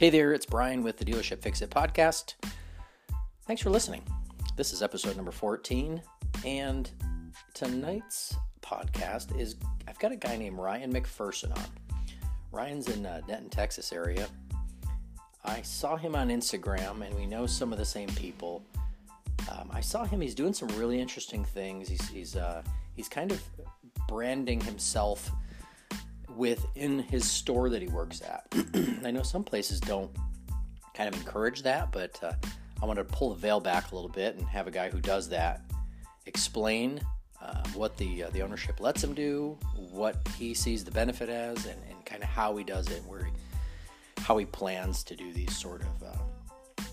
Hey there, it's Brian with the Dealership Fix It podcast. Thanks for listening. This is episode number 14, and tonight's podcast is I've got a guy named Ryan McPherson on. Ryan's in uh, Denton, Texas area. I saw him on Instagram, and we know some of the same people. Um, I saw him; he's doing some really interesting things. He's he's uh, he's kind of branding himself within his store that he works at. I know some places don't kind of encourage that, but uh, I want to pull the veil back a little bit and have a guy who does that explain uh, what the uh, the ownership lets him do, what he sees the benefit as, and, and kind of how he does it, where he, how he plans to do these sort of uh,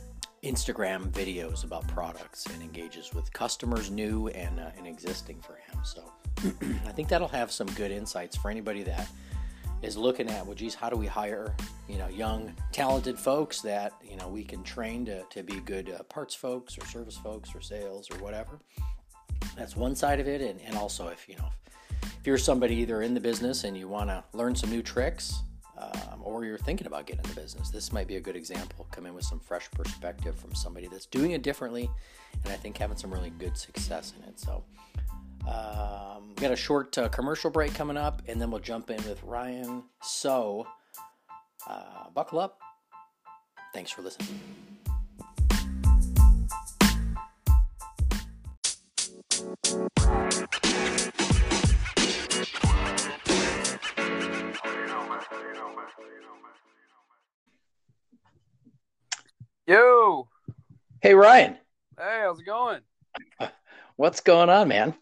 Instagram videos about products and engages with customers new and, uh, and existing for him. So I think that'll have some good insights for anybody that is looking at, well, geez, how do we hire, you know, young, talented folks that, you know, we can train to, to be good uh, parts folks or service folks or sales or whatever. That's one side of it. And, and also if, you know, if you're somebody either in the business and you want to learn some new tricks um, or you're thinking about getting in the business, this might be a good example. Come in with some fresh perspective from somebody that's doing it differently and I think having some really good success in it. So, um, we got a short uh, commercial break coming up, and then we'll jump in with Ryan. So, uh, buckle up. Thanks for listening. Yo. Hey, Ryan. Hey, how's it going? What's going on, man?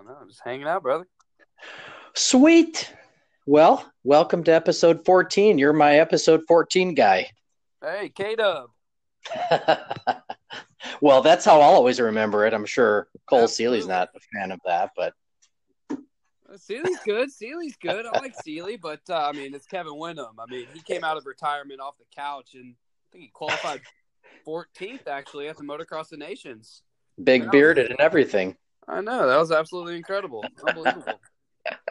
No, I'm just hanging out, brother. Sweet. Well, welcome to episode 14. You're my episode 14 guy. Hey, K Dub. well, that's how I'll always remember it. I'm sure Cole Absolutely. Seely's not a fan of that, but Seely's good. Seely's good. I like Sealy, but uh, I mean, it's Kevin Windham. I mean, he came out of retirement off the couch, and I think he qualified 14th actually at the Motocross of Nations. big bearded and everything. I know that was absolutely incredible, unbelievable.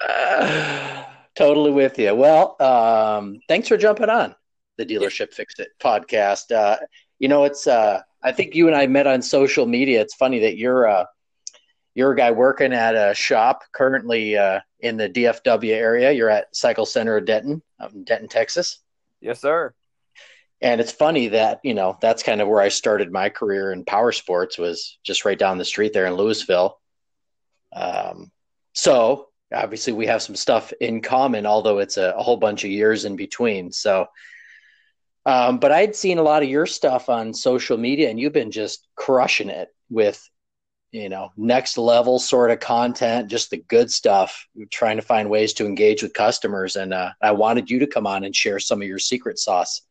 totally with you. Well, um, thanks for jumping on the Dealership Fix It podcast. Uh, you know, it's uh, I think you and I met on social media. It's funny that you're uh, you're a guy working at a shop currently uh, in the DFW area. You're at Cycle Center of Denton, out in Denton, Texas. yes, sir. And it's funny that you know that's kind of where I started my career in power sports was just right down the street there in Louisville. Um, so obviously we have some stuff in common, although it's a, a whole bunch of years in between. So, um, but I'd seen a lot of your stuff on social media, and you've been just crushing it with you know next level sort of content, just the good stuff. Trying to find ways to engage with customers, and uh, I wanted you to come on and share some of your secret sauce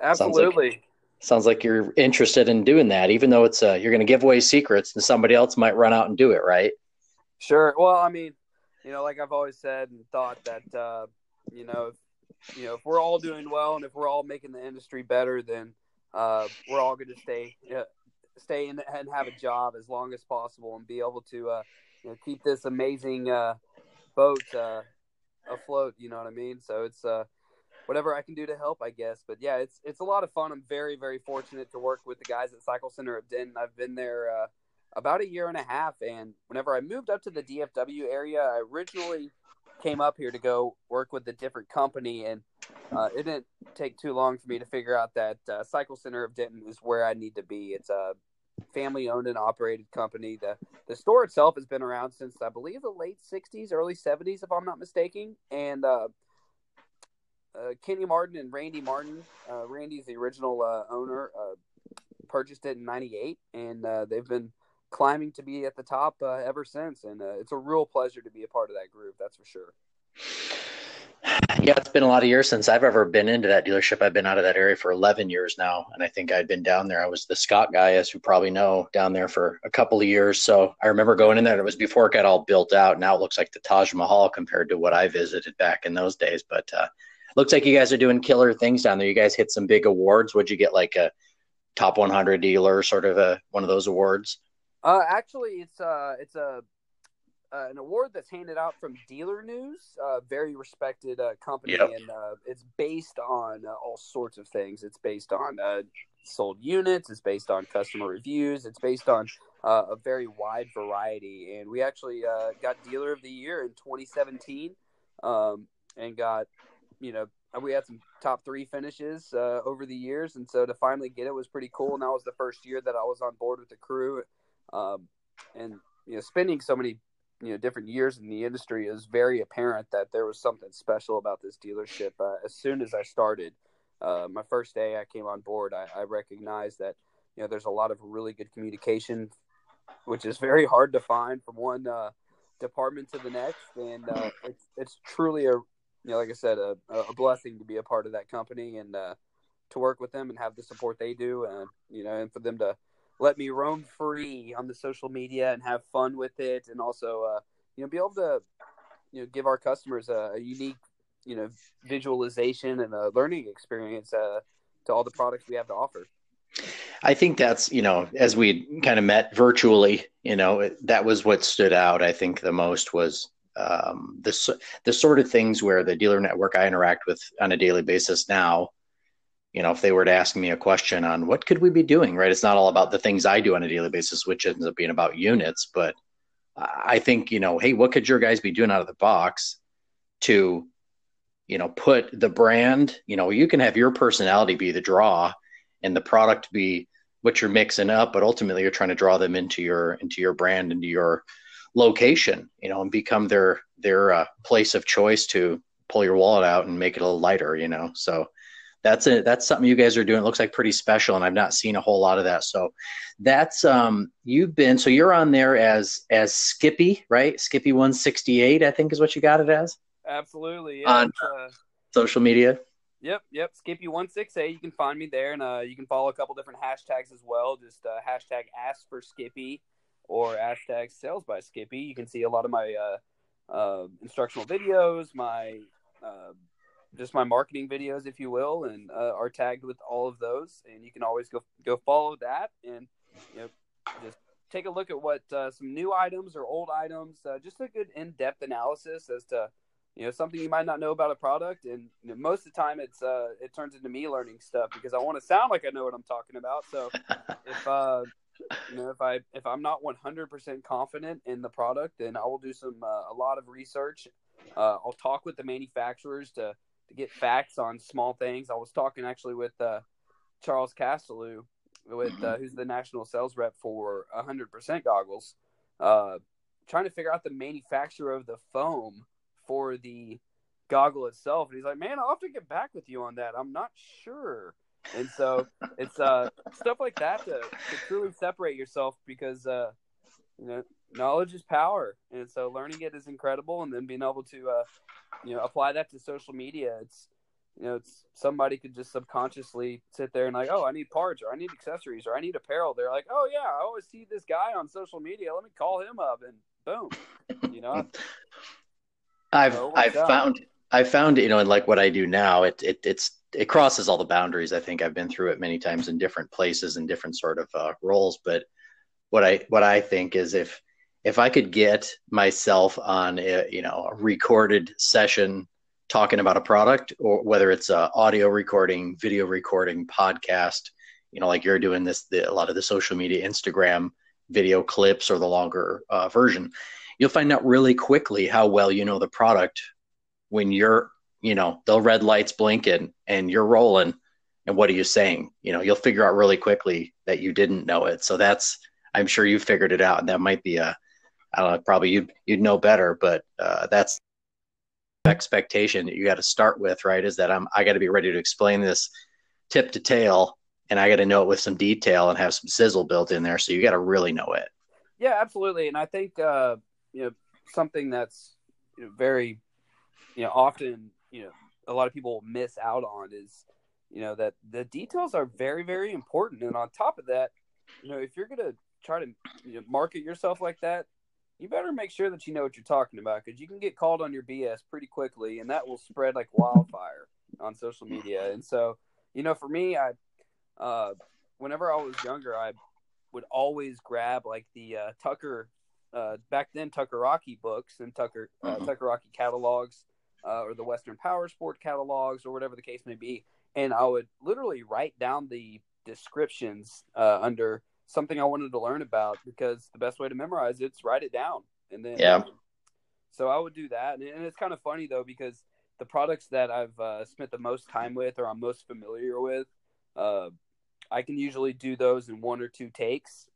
Absolutely. sounds like you're interested in doing that even though it's uh, you're going to give away secrets and somebody else might run out and do it right Sure. Well, I mean, you know, like I've always said and thought that, uh, you know, if, you know, if we're all doing well and if we're all making the industry better, then uh, we're all going to stay, uh, stay in and have a job as long as possible and be able to, uh, you know, keep this amazing uh, boat uh, afloat. You know what I mean? So it's uh, whatever I can do to help, I guess. But yeah, it's it's a lot of fun. I'm very very fortunate to work with the guys at Cycle Center of Denton. I've been there. Uh, about a year and a half. And whenever I moved up to the DFW area, I originally came up here to go work with a different company. And uh, it didn't take too long for me to figure out that uh, Cycle Center of Denton is where I need to be. It's a family owned and operated company. The, the store itself has been around since, I believe, the late 60s, early 70s, if I'm not mistaken. And uh, uh, Kenny Martin and Randy Martin, uh, Randy's the original uh, owner, purchased it in 98. And they've been climbing to be at the top uh, ever since, and uh, it's a real pleasure to be a part of that group. That's for sure. yeah it's been a lot of years since i've ever been into that dealership. I've been out of that area for 11 years now and i think i'd been down there. I was the scott guy as you probably know down there for a couple of years. So i remember going in there it was before it got all built out. Now it looks like the taj mahal compared to what i visited back in those days. But uh looks like you guys are doing killer things down there. You guys hit some big awards. Would you get like a top 100 dealer sort of a one of those awards Uh, actually, it's uh, it's a uh, an award that's handed out from Dealer News, a very respected uh, company, Yep. and uh, it's based on uh, all sorts of things. It's based on uh, sold units, it's based on customer reviews, it's based on uh, a very wide variety. And we actually uh, got Dealer of the Year in 2017, um, and got you know we had some top three finishes uh, over the years, and so to finally get it was pretty cool. And that was the first year that I was on board with the crew, um, and you know spending so many you know different years in the industry is very apparent that there was something special about this dealership. Uh, as soon as I started, uh, my first day I came on board, I, I recognized that you know there's a lot of really good communication, which is very hard to find from one uh, department to the next, and uh, it's it's truly a you know like I said a, a blessing to be a part of that company and uh, to work with them and have the support they do, and you know and for them to let me roam free on the social media and have fun with it, and also uh, you know be able to you know give our customers a, a unique you know visualization and a learning experience uh, to all the products we have to offer. I think that's, you know, as we kind of met virtually, you know, that was what stood out. I think the most was um, the, the sort of things where the dealer network I interact with on a daily basis now, you know, if they were to ask me a question on what could we be doing, right? It's not all about the things I do on a daily basis, which ends up being about units, but I think, you know, hey, what could your guys be doing out of the box to, you know, put the brand, you know, you can have your personality be the draw and the product be what you're mixing up, but ultimately you're trying to draw them into your into your brand, into your location, you know, and become their their uh, place of choice to pull your wallet out and make it a little lighter, you know. So that's a that's something you guys are doing. It looks like pretty special, and I've not seen a whole lot of that. So that's um you've been so you're on there as as Skippy, right? Skippy one sixty eight, I think is what you got it as. Absolutely, yeah. On- uh, Social media. Yep, yep. Skippy one six eight. You can find me there, and uh, you can follow a couple different hashtags as well. Just uh, hashtag Ask for Skippy or hashtag Sales by Skippy. You can see a lot of my uh, uh, instructional videos, my uh, just my marketing videos, if you will, and uh, are tagged with all of those. And you can always go go follow that, and you know, just take a look at what uh, some new items or old items. Uh, just a good in depth analysis as to you know something you might not know about a product and you know, most of the time it's uh it turns into me learning stuff because i want to sound like i know what i'm talking about so if uh you know if i if i'm not 100% confident in the product then i will do some uh, a lot of research uh, i'll talk with the manufacturers to to get facts on small things i was talking actually with uh charles castellou with uh, who's the national sales rep for 100% goggles uh trying to figure out the manufacturer of the foam for the goggle itself. And he's like, man, I'll have to get back with you on that. I'm not sure. And so it's uh, stuff like that to, to truly separate yourself because, uh, you know, knowledge is power. And so learning it is incredible. And then being able to, uh, you know, apply that to social media. It's, you know, it's somebody could just subconsciously sit there and like, oh, I need parts or I need accessories or I need apparel. They're like, oh yeah, I always see this guy on social media. Let me call him up and boom, you know. I've So I've out. found I've found you know, and like what I do now, it it it's it crosses all the boundaries. I think I've been through it many times in different places and different sort of uh, roles. But what I what I think is if if I could get myself on a, you know a recorded session talking about a product, or whether it's a audio recording, video recording, podcast, you know, like you're doing this, the, a lot of the social media, Instagram video clips, or the longer uh, version you'll find out really quickly how well you know the product when you're you know the red lights blinking and you're rolling. And what are you saying? You know you'll figure out really quickly that you didn't know it. So that's i'm sure you figured it out and that might be a i don't know probably you'd you'd know better but uh, that's expectation that you got to start with right is that i'm i got to be ready to explain this tip to tail and i got to know it with some detail and have some sizzle built in there so you got to really know it Yeah, absolutely. And I think uh, you know something that's you know, very you know often you know a lot of people miss out on is you know that the details are very very important. And on top of that, you know if you're gonna try to you know, market yourself like that, you better make sure that you know what you're talking about because you can get called on your BS pretty quickly, and that will spread like wildfire on social media. And so you know for me, I uh, whenever I was younger, I would always grab like the uh, Tucker uh, back then Tucker-Rocky books and Tucker uh, Mhm. Tucker-Rocky catalogs uh, or the Western Power Sport catalogs or whatever the case may be, and I would literally write down the descriptions uh, under something I wanted to learn about because the best way to memorize it's write it down and then Yeah. So I would do that, and, and it's kind of funny though because the products that I've uh, spent the most time with or I'm most familiar with, uh, I can usually do those in one or two takes,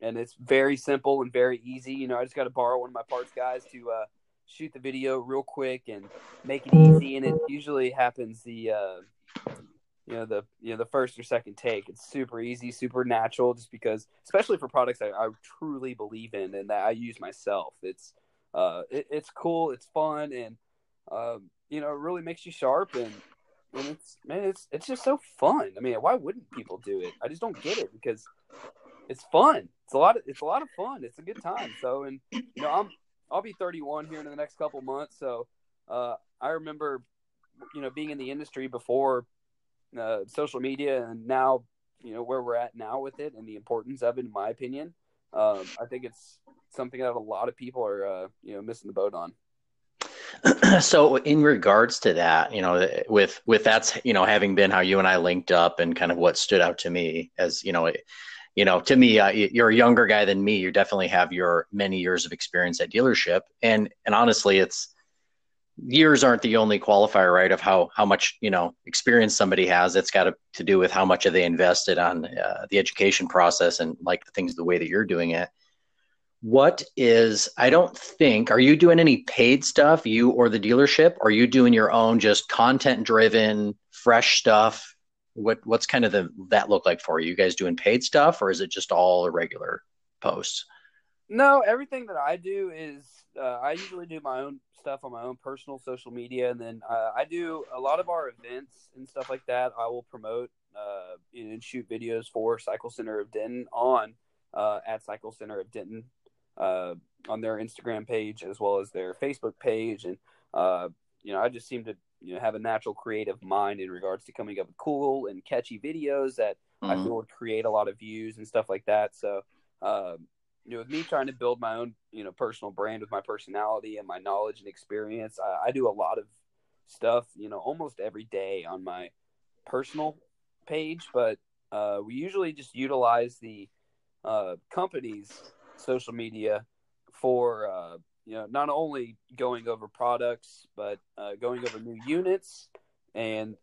and it's very simple and very easy. You know, I just got to borrow one of my parts guys to uh, shoot the video real quick and make it easy, and it usually happens the uh, you know the you know the first or second take. It's super easy, super natural, just because especially for products I, I truly believe in and that I use myself. It's uh, it, it's cool, it's fun, and um, you know, it really makes you sharp and. And it's man, it's it's just so fun. I mean, why wouldn't people do it? I just don't get it because it's fun. It's a lot of it's a lot of fun. It's a good time. So, and you know, I'm I'll be 31 here in the next couple months. So, uh, I remember, you know, being in the industry before uh, social media, and now, you know, where we're at now with it and the importance of it, in my opinion. Um, I think it's something that a lot of people are, uh, you know, missing the boat on. so in regards to that you know with with that's you know having been how you and i linked up and kind of what stood out to me as you know you know to me uh, you're a younger guy than me you definitely have your many years of experience at dealership and and honestly it's years aren't the only qualifier right of how how much you know experience somebody has. It's got to, to do with how much have they invested on uh, the education process and like the things the way that you're doing it. What is i don't think are you doing any paid stuff you or the dealership? Are you doing your own just content driven fresh stuff? What what's kind of the that look like for you? You guys doing paid stuff or is it just all irregular posts No, everything that I do is uh, I usually do my own stuff on my own personal social media, and then uh, I do a lot of our events and stuff like that. I will promote uh, and shoot videos for Cycle Center of Denton on uh, at Cycle Center of Denton uh, on their Instagram page as well as their Facebook page, and uh, you know I just seem to you know have a natural creative mind in regards to coming up with cool and catchy videos that I Mhm. feel would create a lot of views and stuff like that. So. You know, with me trying to build my own, you know, personal brand with my personality and my knowledge and experience, I, I do a lot of stuff, you know, almost every day on my personal page. But uh, we usually just utilize the uh, company's social media for, uh, you know, not only going over products, but uh, going over new units and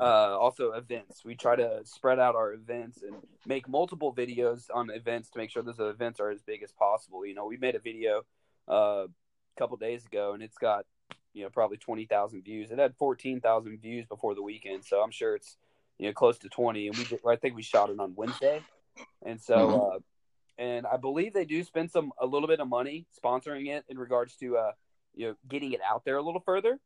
uh, also events. We try to spread out our events and make multiple videos on events to make sure those events are as big as possible. You know, we made a video uh, a couple days ago, and it's got you know probably twenty thousand views. It had fourteen thousand views before the weekend, so I'm sure it's you know close to twenty. And we did, I think we shot it on Wednesday, and so. Mhm. Uh, and I believe they do spend some a little bit of money sponsoring it in regards to uh, you know getting it out there a little further,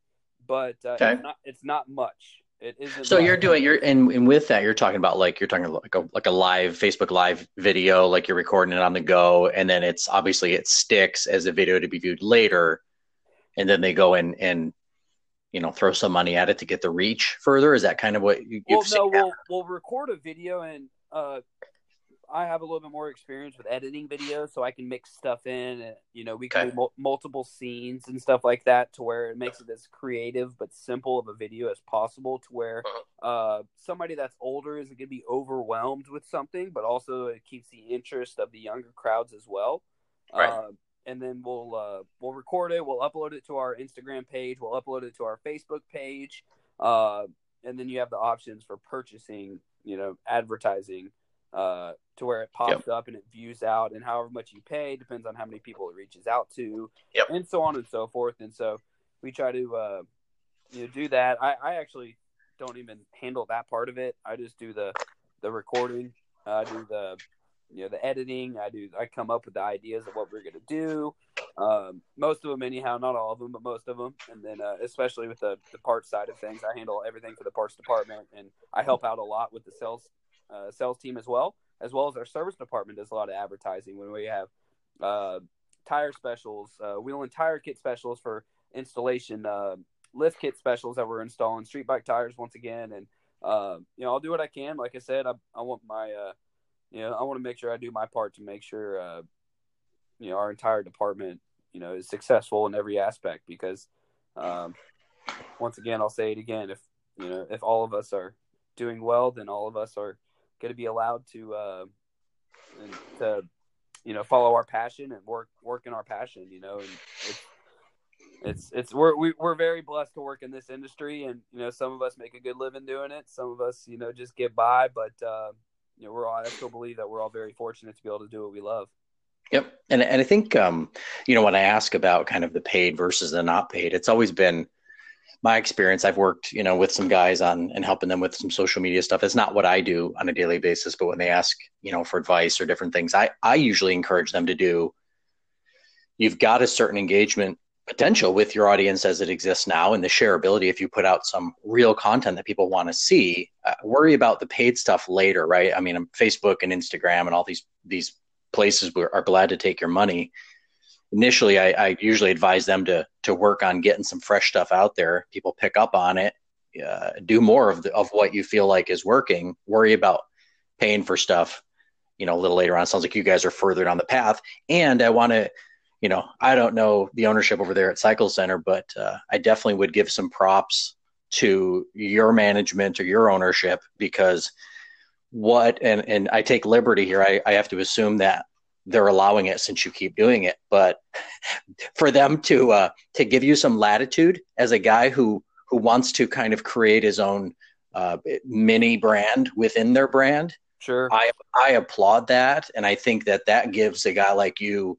but uh, Okay. it's not it's not much. It isn't. so much. you're doing you're and, and with that you're talking about like you're talking like a like a live facebook live video like you're recording it on the go and then it's obviously it sticks as a video to be viewed later and then they go in and you know throw some money at it to get the reach further is that kind of what you, well, no, we'll we'll record a video, and uh, I have a little bit more experience with editing videos, so I can mix stuff in. And, you know, we can Okay. do mul- multiple scenes and stuff like that, to where it makes it as creative but simple of a video as possible. To where uh, somebody that's older isn't going to be overwhelmed with something, but also it keeps the interest of the younger crowds as well. Right. Uh, and then we'll uh, we'll record it. We'll upload it to our Instagram page. We'll upload it to our Facebook page. Uh, and then you have the options for purchasing, you know, advertising uh, to where it pops up and it views out, and however much you pay depends on how many people it reaches out to, Yep. and so on and so forth. And so we try to uh, you know do that. I, I actually don't even handle that part of it. I just do the the recording. I do the you know the editing. I do. I come up with the ideas of what we're gonna do. Um, most of them, anyhow, not all of them, but most of them. And then, uh, especially with the the parts side of things, I handle everything for the parts department, and I help out a lot with the sales uh, sales team as well, as well as our service department does a lot of advertising when we have uh, tire specials, uh, wheel and tire kit specials for installation, uh, lift kit specials that we're installing, street bike tires once again, and uh, you know I'll do what I can. Like I said, I, I want my uh, you know I want to make sure I do my part to make sure you know our entire department you know is successful in every aspect because um, once again I'll say it again if you know if all of us are doing well then all of us are going to be allowed to uh, to you know follow our passion and work work in our passion you know and it's it's it's we're we, are we are very blessed to work in this industry and you know some of us make a good living doing it. Some of us you know just get by but uh, you know we're all i still believe that we're all very fortunate to be able to do what we love. Yep. And and i think um you know when i ask about kind of the paid versus the not paid it's always been my experience i've worked you know with some guys on and helping them with some social media stuff. It's not what i do on a daily basis but when they ask you know for advice or different things i i usually encourage them to do you've got a certain engagement potential with your audience as it exists now and the shareability if you put out some real content that people want to see. Uh, worry about the paid stuff later right? I mean facebook and instagram and all these these places are glad to take your money initially I, I usually advise them to to work on getting some fresh stuff out there. People pick up on it uh, do more of the, of what you feel like is working worry about paying for stuff you know a little later on. Sounds like you guys are further down the path. And i want to you know, I don't know the ownership over there at Cycle Center, but uh, I definitely would give some props to your management or your ownership because what and and I take liberty here. I, I have to assume that they're allowing it since you keep doing it, but for them to uh, to give you some latitude as a guy who who wants to kind of create his own uh, mini brand within their brand. Sure, I I applaud that, and I think that that gives a guy like you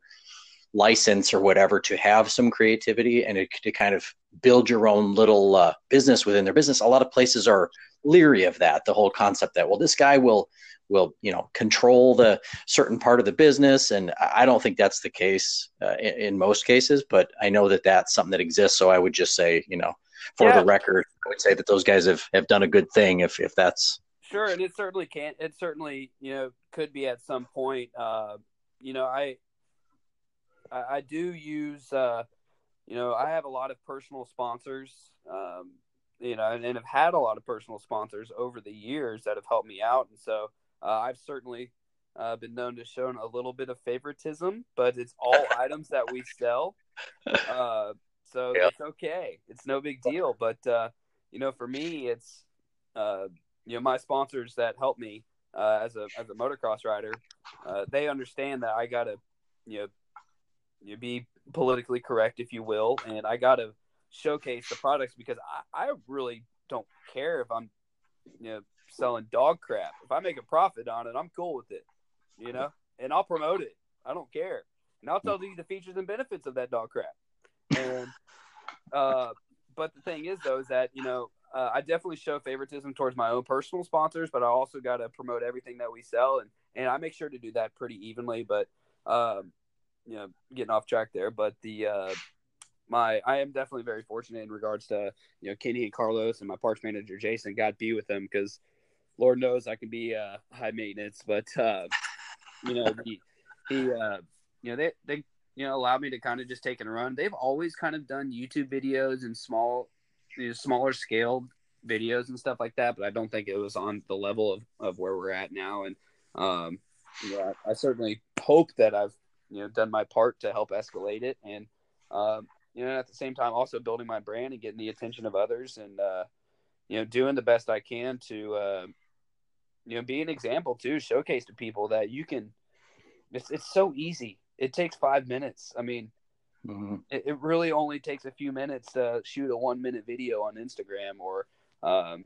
license or whatever to have some creativity and to kind of build your own little uh, business within their business. A lot of places are leery of that. The whole concept that well, this guy will will you know control the certain part of the business, and I don't think that's the case uh, in, in, most cases. But I know that that's something that exists. So I would just say you know for yeah. the record, I would say that those guys have have done a good thing if if that's sure, and it certainly can't. It certainly you know could be at some point. Uh, you know, I I, I do use, uh, you know, I have a lot of personal sponsors, um, you know, and, and, have had a lot of personal sponsors over the years that have helped me out. And so uh, I've certainly uh, been known to show a little bit of favoritism, but it's all items that we sell. Uh, so yep. it's okay. It's no big deal. But, uh, you know, for me, it's, uh, you know, my sponsors that help me uh, as a as a motocross rider, uh, they understand that I got to, you know, you be politically correct, if you will, and I got to showcase the products because I, I really don't care if I'm, you know, selling dog crap. If I make a profit on it, I'm cool with it, you know, and I'll promote it. I don't care, and I'll tell you the features and benefits of that dog crap. And, uh, but the thing is, though, is that you know, uh, I definitely show favoritism towards my own personal sponsors, but I also got to promote everything that we sell, and and I make sure to do that pretty evenly. But um, you know getting off track there, but the uh, my I am definitely very fortunate in regards to you know Kenny and Carlos and my parks manager Jason. God be with them because Lord knows I can be uh, high maintenance, but uh, you know he he uh, you know they they you know allowed me to kind of just take and run. They've always kind of done YouTube videos and small you know, smaller scale videos and stuff like that, but I don't think it was on the level of, of where we're at now. And um, I, I certainly hope that I've you know done my part to help escalate it and um, you know at the same time also building my brand and getting the attention of others and uh, you know doing the best i can to uh, you know be an example too showcase to people that you can it's, it's so easy it takes five minutes i mean mm-hmm. it, it, really only takes a few minutes to shoot a one minute video on instagram or um,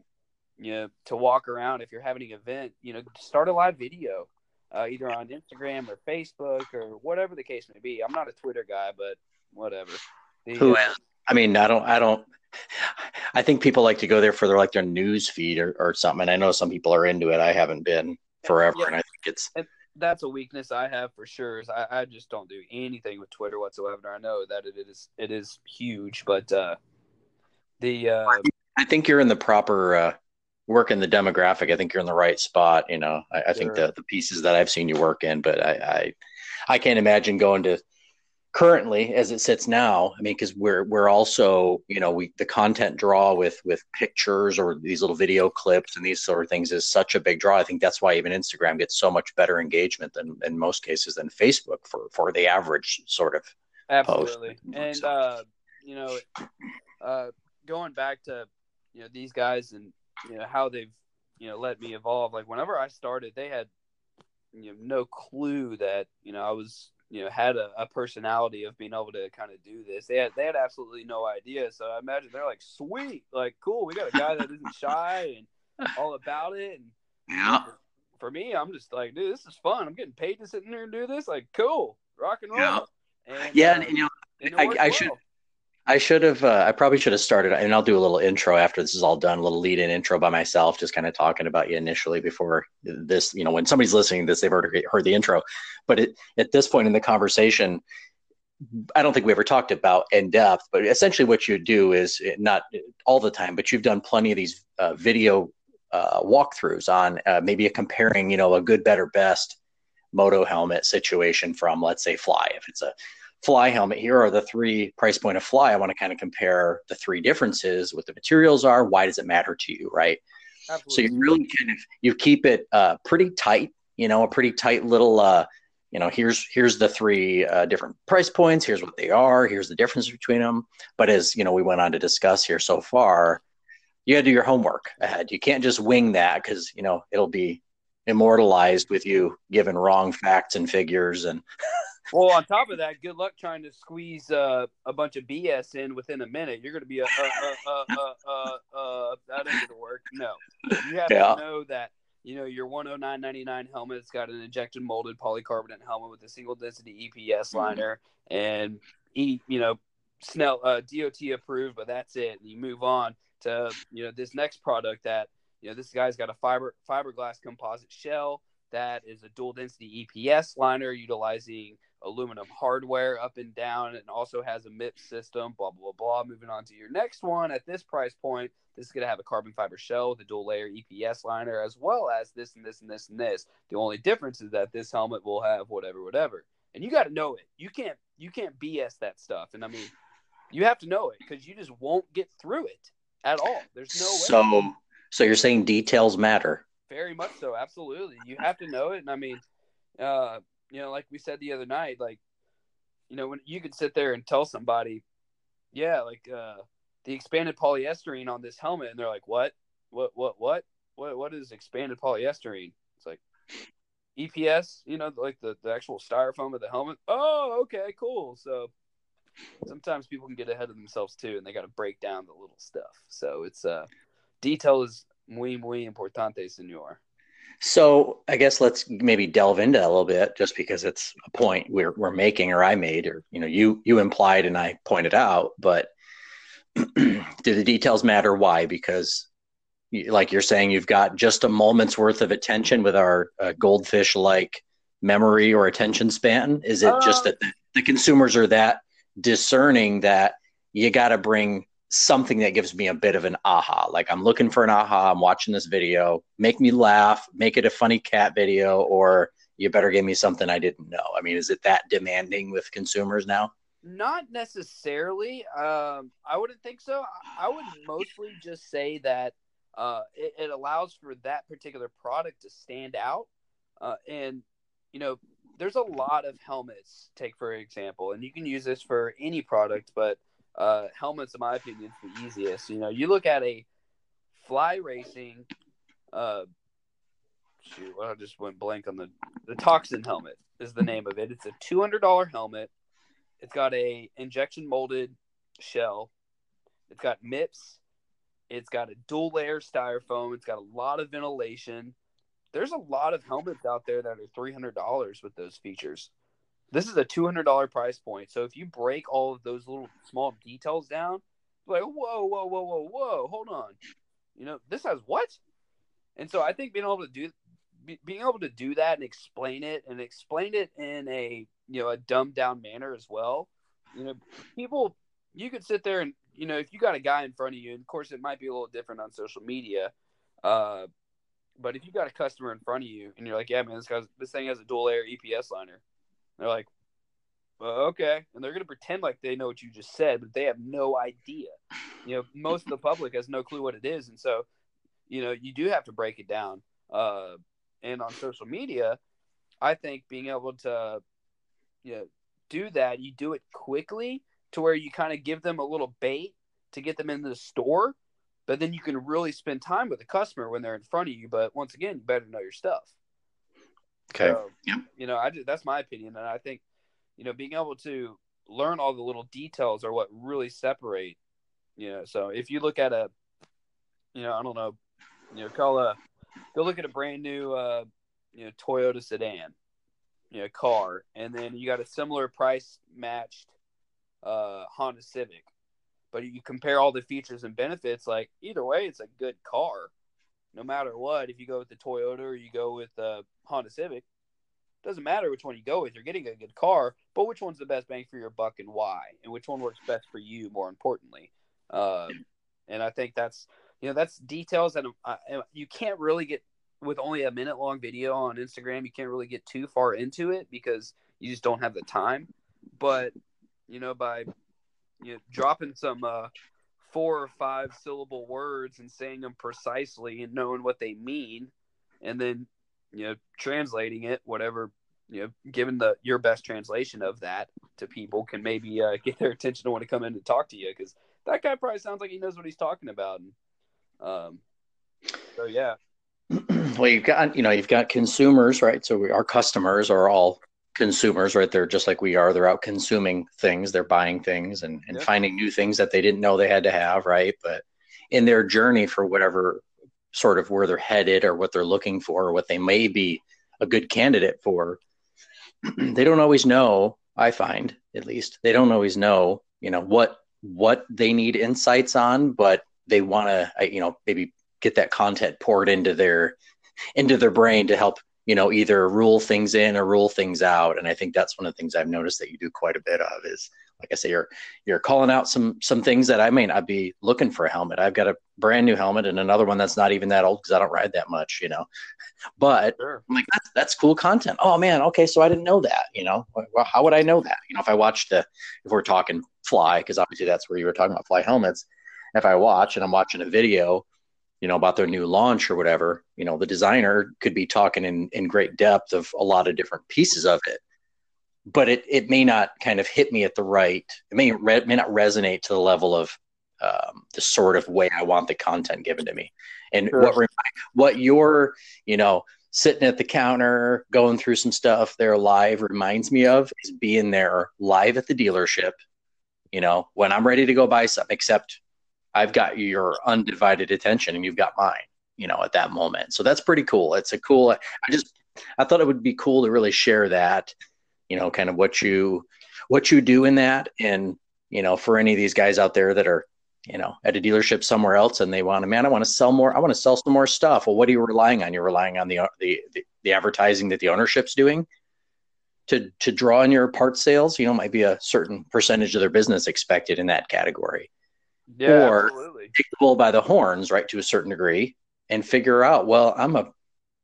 you know to walk around if you're having an event you know start a live video uh, either on Instagram or Facebook or whatever the case may be. I'm not a Twitter guy, but whatever. The, Who? Uh, I mean, I don't. I don't. I think people like to go there for their like their news feed or, or something. And I know some people are into it. I haven't been forever, yeah. and I think it's. And that's a weakness I have for sure. Is I, I just don't do anything with Twitter whatsoever. I know that it is it is huge, but uh, the uh, I think you're in the proper uh, work in the demographic, I think you're in the right spot. You know, I, I think the, the pieces that I've seen you work in, but I, I, I can't imagine going to currently as it sits now i mean because we're we're also you know we the content draw with with pictures or these little video clips and these sort of things is such a big draw. I think that's why even instagram gets so much better engagement than in most cases than facebook for for the average sort of absolutely. Post. and So- uh you know uh going back to you know these guys and you know how they've you know let me evolve like whenever i started they had you know no clue that you know i was you know had a, a personality of being able to kind of do this. They had they had absolutely no idea. So i imagine they're like sweet like cool we got a guy that isn't shy and all about it. And yeah. for me i'm just like dude this is fun. I'm getting paid to sit in there and do this. Like cool rock and roll. Yeah. and, yeah uh, and, you know and it I- worked I well. should- I should have. Uh, I probably should have started, and I'll do a little intro after this is all done. A little lead-in intro by myself, just kind of talking about you initially before this. You know, when somebody's listening to this, they've already heard the intro. But it, at this point in the conversation, I don't think we ever talked about in depth. But essentially, what you do is eh, not all the time, but you've done plenty of these uh, video uh, walkthroughs on uh, maybe a comparing, you know, a good, better, best moto helmet situation from, let's say, Fly. If it's a fly helmet here are the three price point of fly. I want to kind of compare the three differences what the materials are why does it matter to you right? So you really kind of you keep it uh, pretty tight you know a pretty tight little uh, you know here's here's the three uh, different price points here's what they are here's the difference between them but as you know we went on to discuss here so far you got to do your homework ahead. You can't just wing that because you know it'll be immortalized with you given wrong facts and figures and Well, on top of that, good luck trying to squeeze uh, a bunch of BS in within a minute. You're going to be a, uh, uh, uh, uh, uh, uh, that ain't going to work. No, you have Yeah. to know that you know your 109.99 helmet's got an injected molded polycarbonate helmet with a single density EPS liner and e, you know, Snell uh, DOT approved, but that's it. And you move on to you know this next product that you know this guy's got a fiber fiberglass composite shell that is a dual density EPS liner utilizing aluminum hardware up and down and also has a MIPS system, blah, blah, blah. Moving on to your next one at this price point, this is going to have a carbon fiber shell a dual layer EPS liner, as well as this and this and this and this. The only difference is that this helmet will have whatever, whatever. And you got to know it. You can't, you can't BS that stuff. And I mean, you have to know it because you just won't get through it at all. There's no way. so so you're saying details matter Very much so. Absolutely. You have to know it. And I mean, uh, you know, like we said the other night, like, you know, when you could sit there and tell somebody, yeah, like, uh, the expanded polyesterine on this helmet, and they're like, what, what, what, what, what, what is expanded polyesterine? It's like EPS, you know, like the, the actual styrofoam of the helmet. Oh, okay, cool. So sometimes people can get ahead of themselves too, and they got to break down the little stuff. So it's, uh, detail is muy, muy importante, senor. So I guess let's maybe delve into that a little bit, just because it's a point we're we're making, or I made, or you know, you you implied and I pointed out. But do the details matter? Why? Because, you- like you're saying, you've got just a moment's worth of attention with our uh, goldfish-like memory or attention span. Is it just Um, that the, the consumers are that discerning that you got to bring something that gives me a bit of an aha. Like I'm looking for an aha. I'm watching this video. Make me laugh. Make it a funny cat video, or you better give me something I didn't know. I mean, is it that demanding with consumers now? Not necessarily. Um, I wouldn't think so. I would mostly just say that uh, it, it allows for that particular product to stand out. Uh, and, you know, there's a lot of helmets, take for example, and you can use this for any product, but uh, helmets, in my opinion, the easiest. You know, you look at a fly racing, uh, shoot, I just went blank on the, the toxin helmet is the name of it. It's a $200 helmet. It's got a injection molded shell. It's got MIPS. It's got a dual layer styrofoam. It's got a lot of ventilation. There's a lot of helmets out there that are three hundred dollars with those features. This is a two hundred dollar price point. So if you break all of those little small details down, like whoa, whoa, whoa, whoa, whoa, hold on, you know this has what? And so I think being able to do be, being able to do that and explain it and explain it in a you know a dumbed down manner as well. You know, people you could sit there and you know if you got a guy in front of you, and of course it might be a little different on social media. Uh, but if you got a customer in front of you and you're like, yeah, man, this guy's this thing has a dual layer EPS liner, they're like, well, okay, and they're going to pretend like they know what you just said, but they have no idea. You know, most of the public has no clue what it is, and so you know you do have to break it down. Uh, and on social media, I think being able to you know do that, you do it quickly to where you kind of give them a little bait to get them into the store, but then you can really spend time with the customer when they're in front of you. But once again, you better know your stuff. Okay. So, Yep. You know, I just, that's my opinion, and I think you know being able to learn all the little details are what really separate. You know, so if you look at a, you know, I don't know, you know, call a, go look at a brand new, uh, you know, Toyota sedan, you know, car, and then you got a similar price matched, uh, Honda Civic, but you compare all the features and benefits. Like either way, it's a good car, no matter what. If you go with the Toyota or you go with the Honda Civic, doesn't matter which one you go with. You're getting a good car, but which one's the best bang for your buck and why, and which one works best for you, more importantly. Um, and I think that's you know that's details that uh, you can't really get with only a minute long video on Instagram. You can't really get too far into it because you just don't have the time. But you know by you know dropping some uh, four or five syllable words and saying them precisely and knowing what they mean, and then you know translating it whatever you know giving the your best translation of that to people can maybe uh, get their attention to want to come in and talk to you because that guy probably sounds like he knows what he's talking about and um so yeah well, you've got you know you've got consumers, right? So we, our customers are all consumers, right? They're just like we are. They're out consuming things. They're buying things and, and Yeah. finding new things that they didn't know they had to have, right? But in their journey for whatever sort of where they're headed or what they're looking for or what they may be a good candidate for, they don't always know. I find at least they don't always know, you know, what what they need insights on, but they want to, you know, maybe get that content poured into their into their brain to help you know either rule things in or rule things out. And i think that's one of the things i've noticed that you do quite a bit of is like i say you're you're calling out some some things that i may not be looking for a helmet. I've got a brand new helmet and another one that's not even that old because i don't ride that much you know. But sure. I'm like that's, that's cool content. Oh man okay so i didn't know that you know. Well how would i know that? You know if i watched the if we're talking fly because obviously that's where you were talking about fly helmets if i watch and i'm watching a video you know about their new launch or whatever you know the designer could be talking in in great depth of a lot of different pieces of it but it it may not kind of hit me at the right it may re- may not resonate to the level of um, the sort of way I want the content given to me and Sure. what what you're you know sitting at the counter going through some stuff there live reminds me of is being there live at the dealership you know when I'm ready to go buy something except I've got your undivided attention and you've got mine, you know, at that moment. So that's pretty cool. It's a cool, I just, I thought it would be cool to really share that, you know, kind of what you, what you do in that. And, you know, for any of these guys out there that are, you know, at a dealership somewhere else and they want to, man, I want to sell more. I want to sell some more stuff. Well, what are you relying on? You're relying on the, the, the, the advertising that the ownership's doing to, to draw in your part sales, you know, might be a certain percentage of their business expected in that category yeah Or- absolutely take the bull by the horns, right, to a certain degree, and figure out, well, I'm a,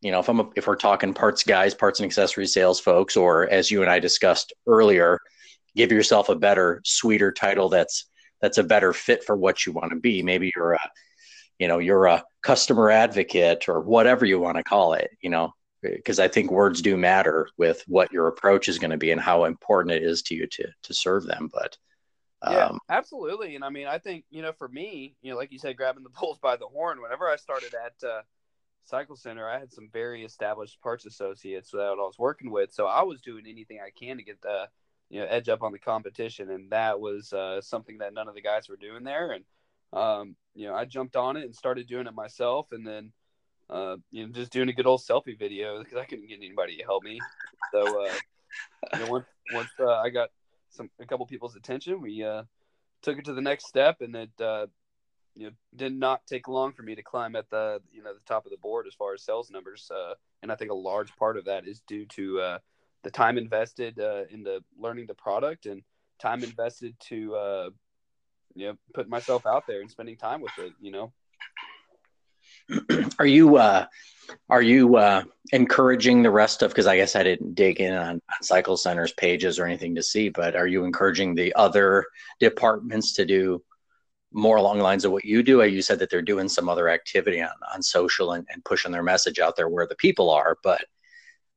you know, if I'm a, if we're talking parts guys, parts and accessories sales folks, or as you and I discussed earlier, give yourself a better, sweeter title that's that's a better fit for what you want to be. Maybe you're a, you know, you're a customer advocate or whatever you want to call it, you know, because I think words do matter with what your approach is going to be and how important it is to you to to serve them. But Yeah, um, absolutely. And I mean, I think, you know, for me, you know, like you said, grabbing the bulls by the horn, whenever I started at uh, Cycle Center, I had some very established parts associates that I was working with. So I was doing anything I can to get the, you know, edge up on the competition. And that was uh, something that none of the guys were doing there. And, um, you know, I jumped on it and started doing it myself. And then, uh, you know, just doing a good old selfie video because I couldn't get anybody to help me. So, uh, you know, once, once uh, I got some a couple people's attention. We uh, took it to the next step, and it uh, you know did not take long for me to climb at the you know the top of the board as far as sales numbers. Uh, and I think a large part of that is due to uh, the time invested uh, into learning the product and time invested to uh, you know put myself out there and spending time with it. You know. are you uh, are you uh, encouraging the rest of? Because I guess I didn't dig in on, on Cycle Center's pages or anything to see, but are you encouraging the other departments to do more along the lines of what you do? You said that they're doing some other activity on on social and, and pushing their message out there where the people are, but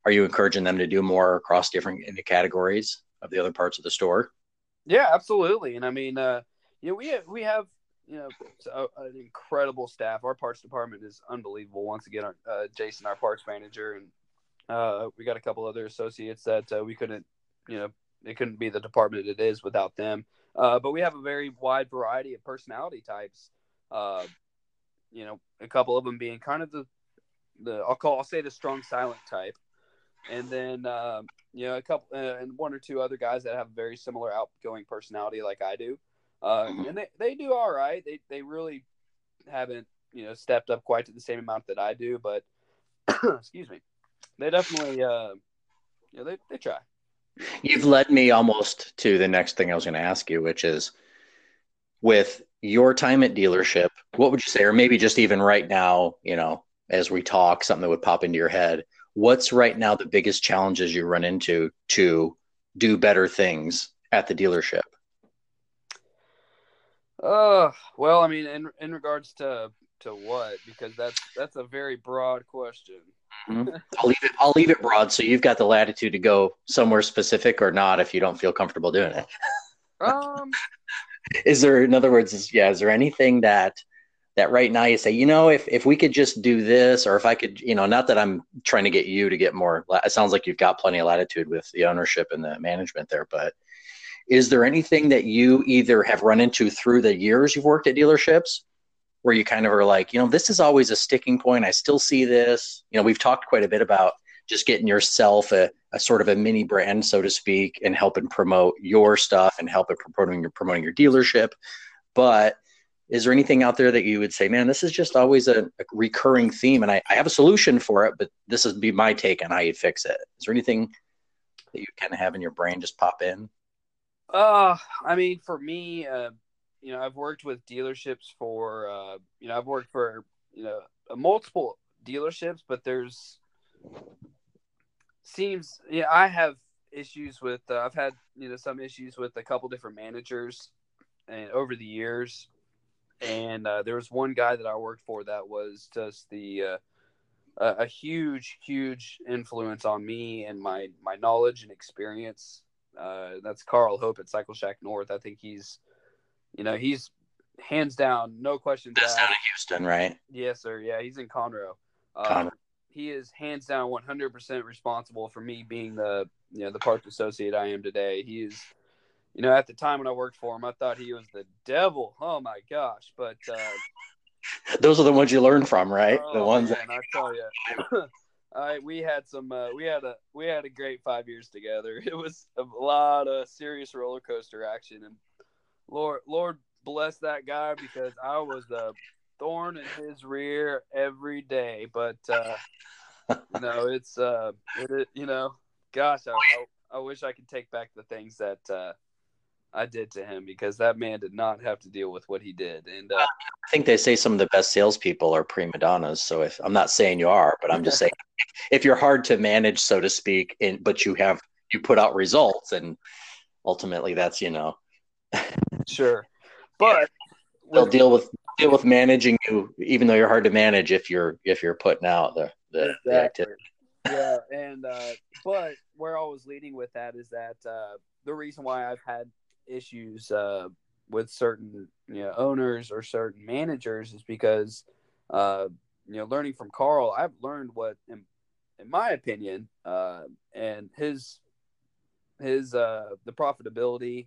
are you encouraging them to do more across different categories of the other parts of the store? Yeah, absolutely. And I mean, uh, you know, we have, we have you know a, an incredible staff. Our parts department is unbelievable. Once again, our, uh, Jason, our parts manager, and uh, we got a couple other associates that uh, we couldn't, you know, it couldn't be the department it is without them. Uh, but we have a very wide variety of personality types. Uh, you know, a couple of them being kind of the the I'll call I'll say the strong silent type, and then um, you know a couple uh, and one or two other guys that have very similar outgoing personality like I do, uh, mm-hmm. and they, they do all right. They they really haven't you know stepped up quite to the same amount that I do, but excuse me, they definitely uh, you know they they try. You've led me almost to the next thing I was going to ask you, which is with your time at dealership, what would you say, or maybe just even right now, you know, as we talk, something that would pop into your head what's right now the biggest challenges you run into to do better things at the dealership? Uh, well, I mean, in in regards to to what? Because that's that's a very broad question. Mm-hmm. I'll leave it. I'll leave it broad, so you've got the latitude to go somewhere specific or not if you don't feel comfortable doing it. Um, is there, in other words, is, yeah, is there anything that that right now you say, you know, if if we could just do this, or if I could, you know, not that I'm trying to get you to get more. It sounds like you've got plenty of latitude with the ownership and the management there, but is there anything that you either have run into through the years you've worked at dealerships where you kind of are like, you know, this is always a sticking point. I still see this. You know, we've talked quite a bit about just getting yourself a, a sort of a mini brand, so to speak, and helping promote your stuff and helping promoting your promoting your dealership. But is there anything out there that you would say, man, this is just always a, a recurring theme, and I, I, have a solution for it, but this would be my take on how you'd fix it. Is there anything that you kind of have in your brain just pop in? Uh, I mean, for me, uh, you know, I've worked with dealerships for, uh, you know, I've worked for, you know, multiple dealerships, but there's seems, yeah, I have issues with, uh, I've had, you know, some issues with a couple different managers and over the years and uh, there was one guy that I worked for that was just the uh, a, a, huge, huge influence on me and my my knowledge and experience. Uh, that's Carl Hope at Cycle Shack North. I think he's, you know, he's hands down, no questions That's down in Houston, right? Yes, sir. Yeah, he's in Conroe. Uh, Conroe. He is hands down 100% responsible for me being the you know the parts associate I am today. He is you know, at the time when I worked for him, I thought he was the devil. Oh my gosh! But uh, those are the ones you learn from, right? Oh, the ones man, that I tell you. I, we had some uh, we had a we had a great five years together. It was a lot of serious roller coaster action, and Lord Lord bless that guy because I was a thorn in his rear every day. But uh, you know, it's uh, it, it, you know, gosh, I, I, I wish I could take back the things that uh, I did to him because that man did not have to deal with what he did. And uh, I think they say some of the best salespeople are prima donnas. So if I'm not saying you are, but I'm just saying if you're hard to manage, so to speak, and but you have you put out results, and ultimately that's you know, sure. But they'll deal with deal with managing you, even though you're hard to manage if you're if you're putting out the the, exactly. the activity. yeah, and uh, but where I was leading with that is that uh, the reason why I've had issues uh, with certain you know owners or certain managers is because uh, you know learning from Carl, I've learned what, in, in my opinion, uh, and his his uh, the profitability,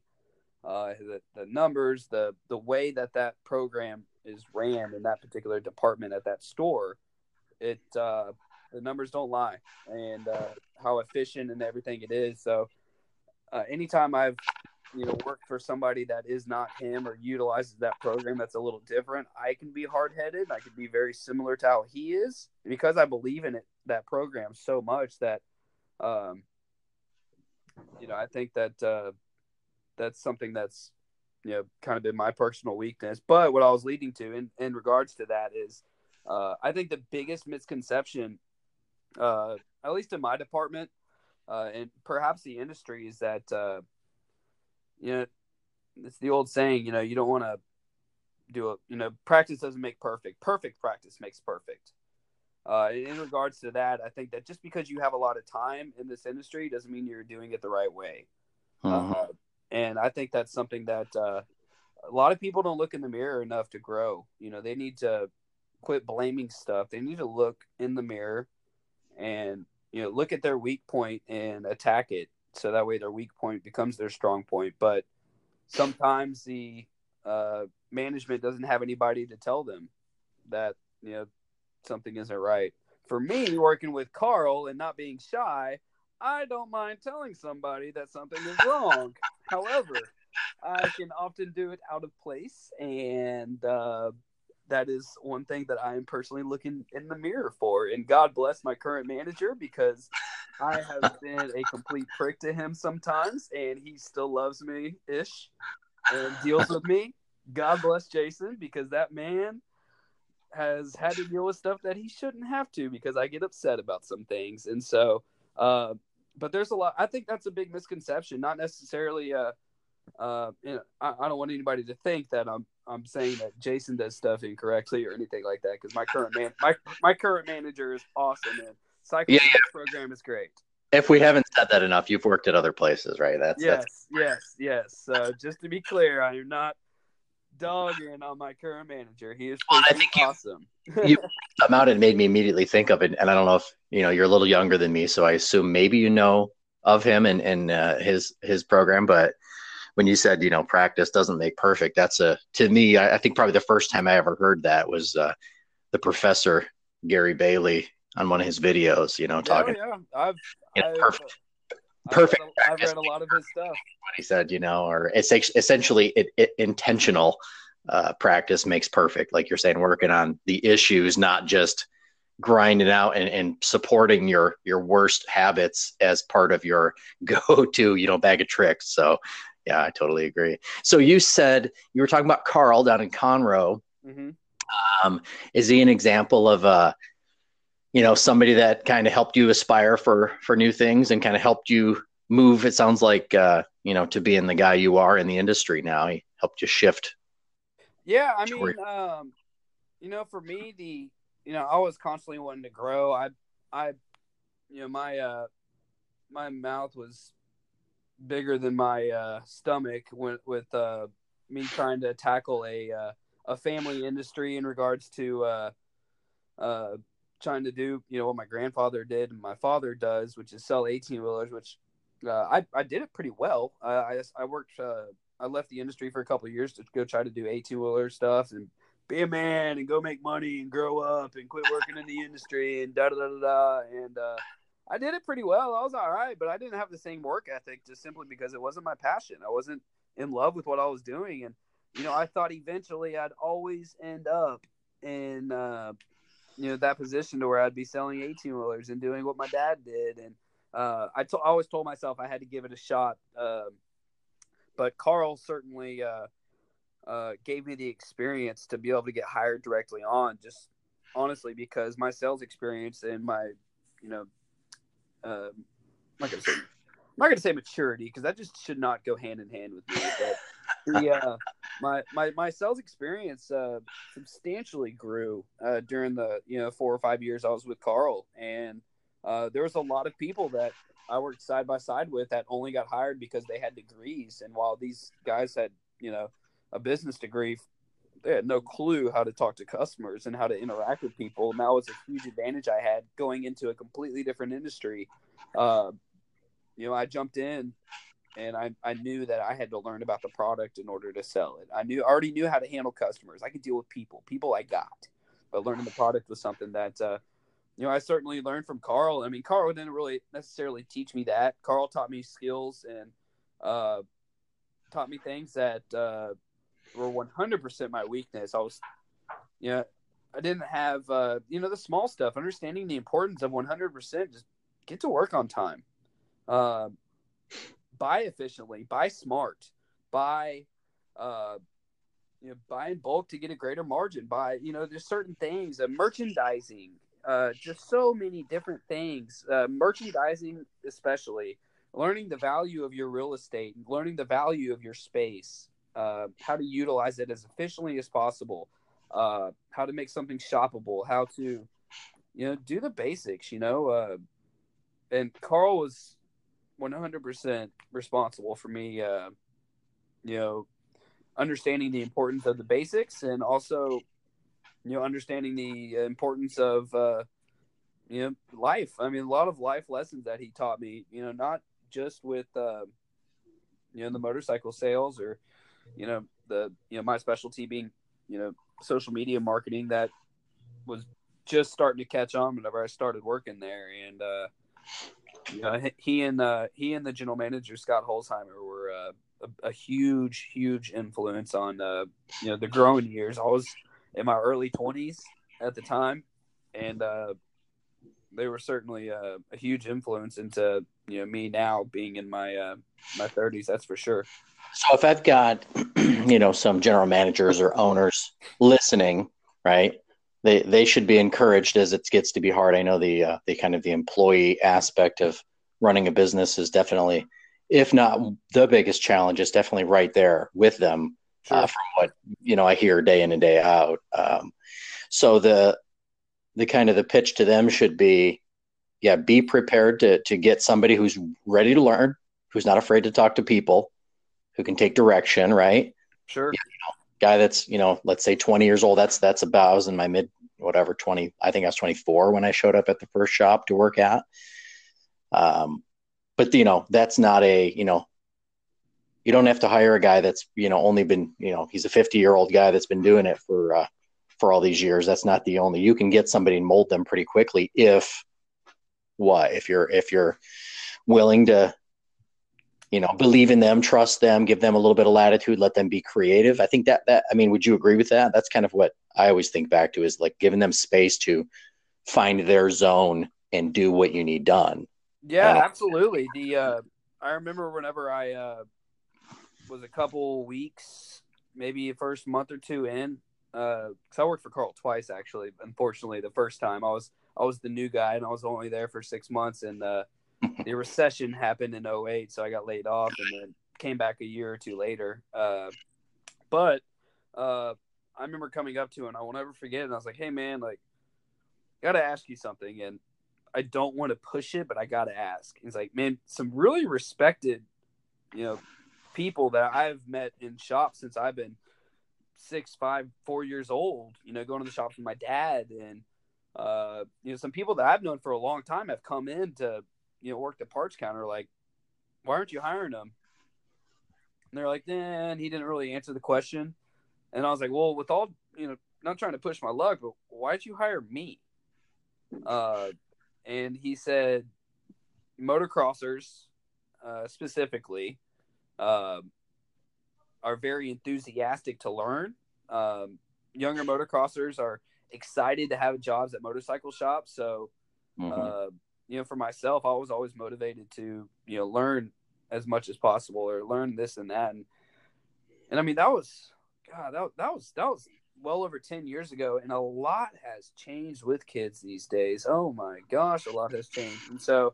uh, the the numbers, the the way that that program is ran in that particular department at that store, it uh, the numbers don't lie, and uh, how efficient and everything it is. So, uh, anytime I've you know work for somebody that is not him or utilizes that program that's a little different i can be hard-headed. I can be very similar to how he is because i believe in it that program so much that um you know i think that uh that's something that's you know kind of been my personal weakness. But what i was leading to in in regards to that is uh, I think the biggest misconception, uh, at least in my department, uh, and perhaps the industry, is that uh, you know it's the old saying. You know, you don't want to do a you know practice doesn't make perfect. Perfect practice makes perfect. Uh, in regards to that, I think that just because you have a lot of time in this industry doesn't mean you're doing it the right way. Mhm. Uh, and I think that's something that uh, a lot of people don't look in the mirror enough to grow. You know, they need to quit blaming stuff. They need to look in the mirror and you know look at their weak point and attack it. So that way, their weak point becomes their strong point. But sometimes the uh, management doesn't have anybody to tell them that you know something isn't right. For me, working with Carl and not being shy, I don't mind telling somebody that something is wrong. However, I can often do it out of place, and uh, that is one thing that I am personally looking in the mirror for. And God bless my current manager because I have been a complete prick to him sometimes, and he still loves me ish and deals with me. God bless Jason because that man has had to deal with stuff that he shouldn't have to because I get upset about some things. And so, uh, but there's a lot, I think that's a big misconception, not necessarily, uh, uh, you know, I, I don't want anybody to think that I'm, I'm saying that Jason does stuff incorrectly or anything like that. Cause my current man, my, my current manager is awesome and cycle Yeah, program is great. If we haven't said that enough, you've worked at other places, right? That's yes, that's yes, yes. So just to be clear, I am not dogging on my current manager. He is Well, I think you- awesome. you come out and made me immediately think of it. And I don't know if you know you're a little younger than me, so I assume maybe you know of him and and uh, his his program. But when you said you know practice doesn't make perfect, that's a to me. I, I think probably the first time I ever heard that was uh, the professor Gary Bailey on one of his videos. You know, talking Yeah, yeah. I've, you know, I've, perfect. I've perfect read a- I've read a lot of his stuff. what he said, you know, or it's essentially it, it, intentional uh, practice makes perfect. Like you're saying, working on the issues, not just grinding out and, and supporting your your worst habits as part of your go-to, you know, bag of tricks. So, yeah, I totally agree. So you said you were talking about Carl down in Conroe. hmm Um, is he an example of uh, you know, somebody that kind of helped you aspire for for new things and kind of helped you move? It sounds like uh, you know, to being the guy you are in the industry now. He helped you shift. Yeah, I mean, um, you know, for me, the you know, I was constantly wanting to grow. I, I, you know, my uh, my mouth was bigger than my uh, stomach with with uh, me trying to tackle a uh, a family industry in regards to uh, uh, trying to do you know what my grandfather did and my father does, which is sell eighteen wheelers, which uh, I I did it pretty well. I I worked. Uh, I left the industry for a couple years to go try to do 18 wheeler stuff and be a man and go make money and grow up and quit working in the industry and da da da da da. And uh, I did it pretty well. I was all right, but I didn't have the same work ethic just simply because it wasn't my passion. I wasn't in love with what I was doing. And, you know, I thought eventually I'd always end up in, uh, you know, that position to where I'd be selling 18 wheelers and doing what my dad did. And uh, I to- I always told myself I had to give it a shot. Um, but Carl certainly uh, uh, gave me the experience to be able to get hired directly on. Just honestly, because my sales experience and my, you know, uh, I'm not gonna say I'm not gonna say maturity because that just should not go hand in hand with me. The uh, my my my sales experience uh, substantially grew uh, during the you know four or five years I was with Carl, and uh, there was a lot of people that I worked side by side with that only got hired because they had degrees. And while these guys had, you know, a business degree, they had no clue how to talk to customers and how to interact with people. And that was a huge advantage I had going into a completely different industry. Uh, you know, I jumped in and I, I knew that I had to learn about the product in order to sell it. I knew I already knew how to handle customers. I could deal with people, people I got, but learning the product was something that, uh, you know, I certainly learned from Carl. I mean, Carl didn't really necessarily teach me that. Carl taught me skills and uh, taught me things that uh, were 100% my weakness. I was, you know, I didn't have, uh, you know, the small stuff, understanding the importance of 100%, just get to work on time. Uh, buy efficiently, buy smart, buy, uh, you know, buy in bulk to get a greater margin. Buy, you know, there's certain things, uh, merchandising, uh, just so many different things. Uh, merchandising, especially learning the value of your real estate, learning the value of your space, uh, how to utilize it as efficiently as possible, uh, how to make something shoppable, how to, you know, do the basics. You know, uh, and Carl was 100% responsible for me, uh, you know, understanding the importance of the basics and also, you know, understanding the importance of, uh, you know, life. I mean, a lot of life lessons that he taught me, you know, not just with, uh, you know, the motorcycle sales or, you know, the, you know, my specialty being, you know, social media marketing that was just starting to catch on whenever I started working there. And, uh, he and uh, he and the general manager Scott Holzheimer were uh, a, a, huge, huge influence on uh, you know the growing years. I was in my early twenties at the time, and uh, they were certainly uh, a huge influence into you know me now being in my uh, my thirties. That's for sure. So if I've got you know some general managers or owners listening, right? They they should be encouraged as it gets to be hard. I know the uh, the kind of the employee aspect of running a business is definitely, if not the biggest challenge, is definitely right there with them. Uh, sure. Uh, from what you know, I hear day in and day out. Um, so the the kind of the pitch to them should be, yeah, be prepared to to get somebody who's ready to learn, who's not afraid to talk to people, who can take direction, right? Sure. You know, guy that's you know let's say 20 years old that's that's about I was in my mid whatever 20 i think i was 24 when i showed up at the first shop to work at. Um, but you know that's not a you know you don't have to hire a guy that's you know only been you know he's a 50 year old guy that's been doing it for uh, for all these years. That's not the only you can get somebody and mold them pretty quickly if what if you're if you're willing to you know believe in them trust them give them a little bit of latitude let them be creative. I think that that i mean would you agree with that? That's kind of what i always think back to is like giving them space to find their zone and do what you need done. Yeah uh, absolutely. The uh i remember whenever i uh was a couple weeks maybe first month or two in uh because i worked for carl twice actually unfortunately the first time. I was i was the new guy and i was only there for six months and uh the recession happened in 08, so I got laid off and then came back a year or two later. Uh, but uh, I remember coming up to him, and I will never forget. And I was like, hey, man, like, got to ask you something. And I don't want to push it, but I got to ask. He's like, man, some really respected, you know, people that I've met in shops since I've been six, five, four years old, you know, going to the shops with my dad. And, uh, you know, some people that I've known for a long time have come in to you know, work the parts counter, like, why aren't you hiring him? And they're like, then he didn't really answer the question. And I was like, well, with all, you know, not trying to push my luck, but why'd you hire me? Uh, and he said, motocrossers, uh, specifically, uh, are very enthusiastic to learn. Um, younger motocrossers are excited to have jobs at motorcycle shops. So, mm-hmm. You know, for myself, I was always motivated to, you know, learn as much as possible or learn this and that. And, and I mean, that was, God, that, that was, that was well over 10 years ago. And a lot has changed with kids these days. Oh my gosh, a lot has changed. And so,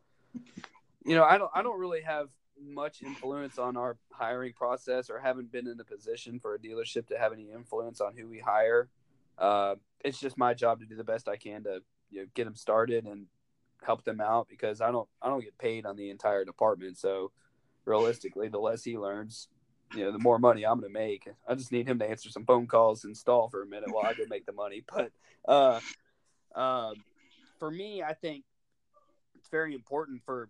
you know, I don't, I don't really have much influence on our hiring process or haven't been in a position for a dealership to have any influence on who we hire. Uh, it's just my job to do the best I can to, you know, get them started and help them out because I don't I don't get paid on the entire department. So realistically, the less he learns, you know, the more money I'm going to make. I just need him to answer some phone calls and stall for a minute while I go make the money. But uh, uh, for me, I think it's very important for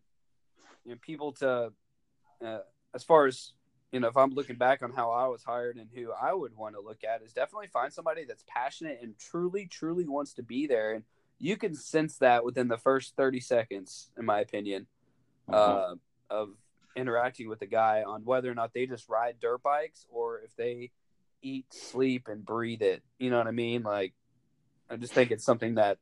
you know, people to, uh, as far as you know, if I'm looking back on how I was hired and who I would want to look at, is definitely find somebody that's passionate and truly, truly wants to be there and you can sense that within the first 30 seconds, in my opinion, uh, of interacting with a guy on whether or not they just ride dirt bikes or if they eat, sleep, and breathe it. You know what I mean? Like, I just think it's something that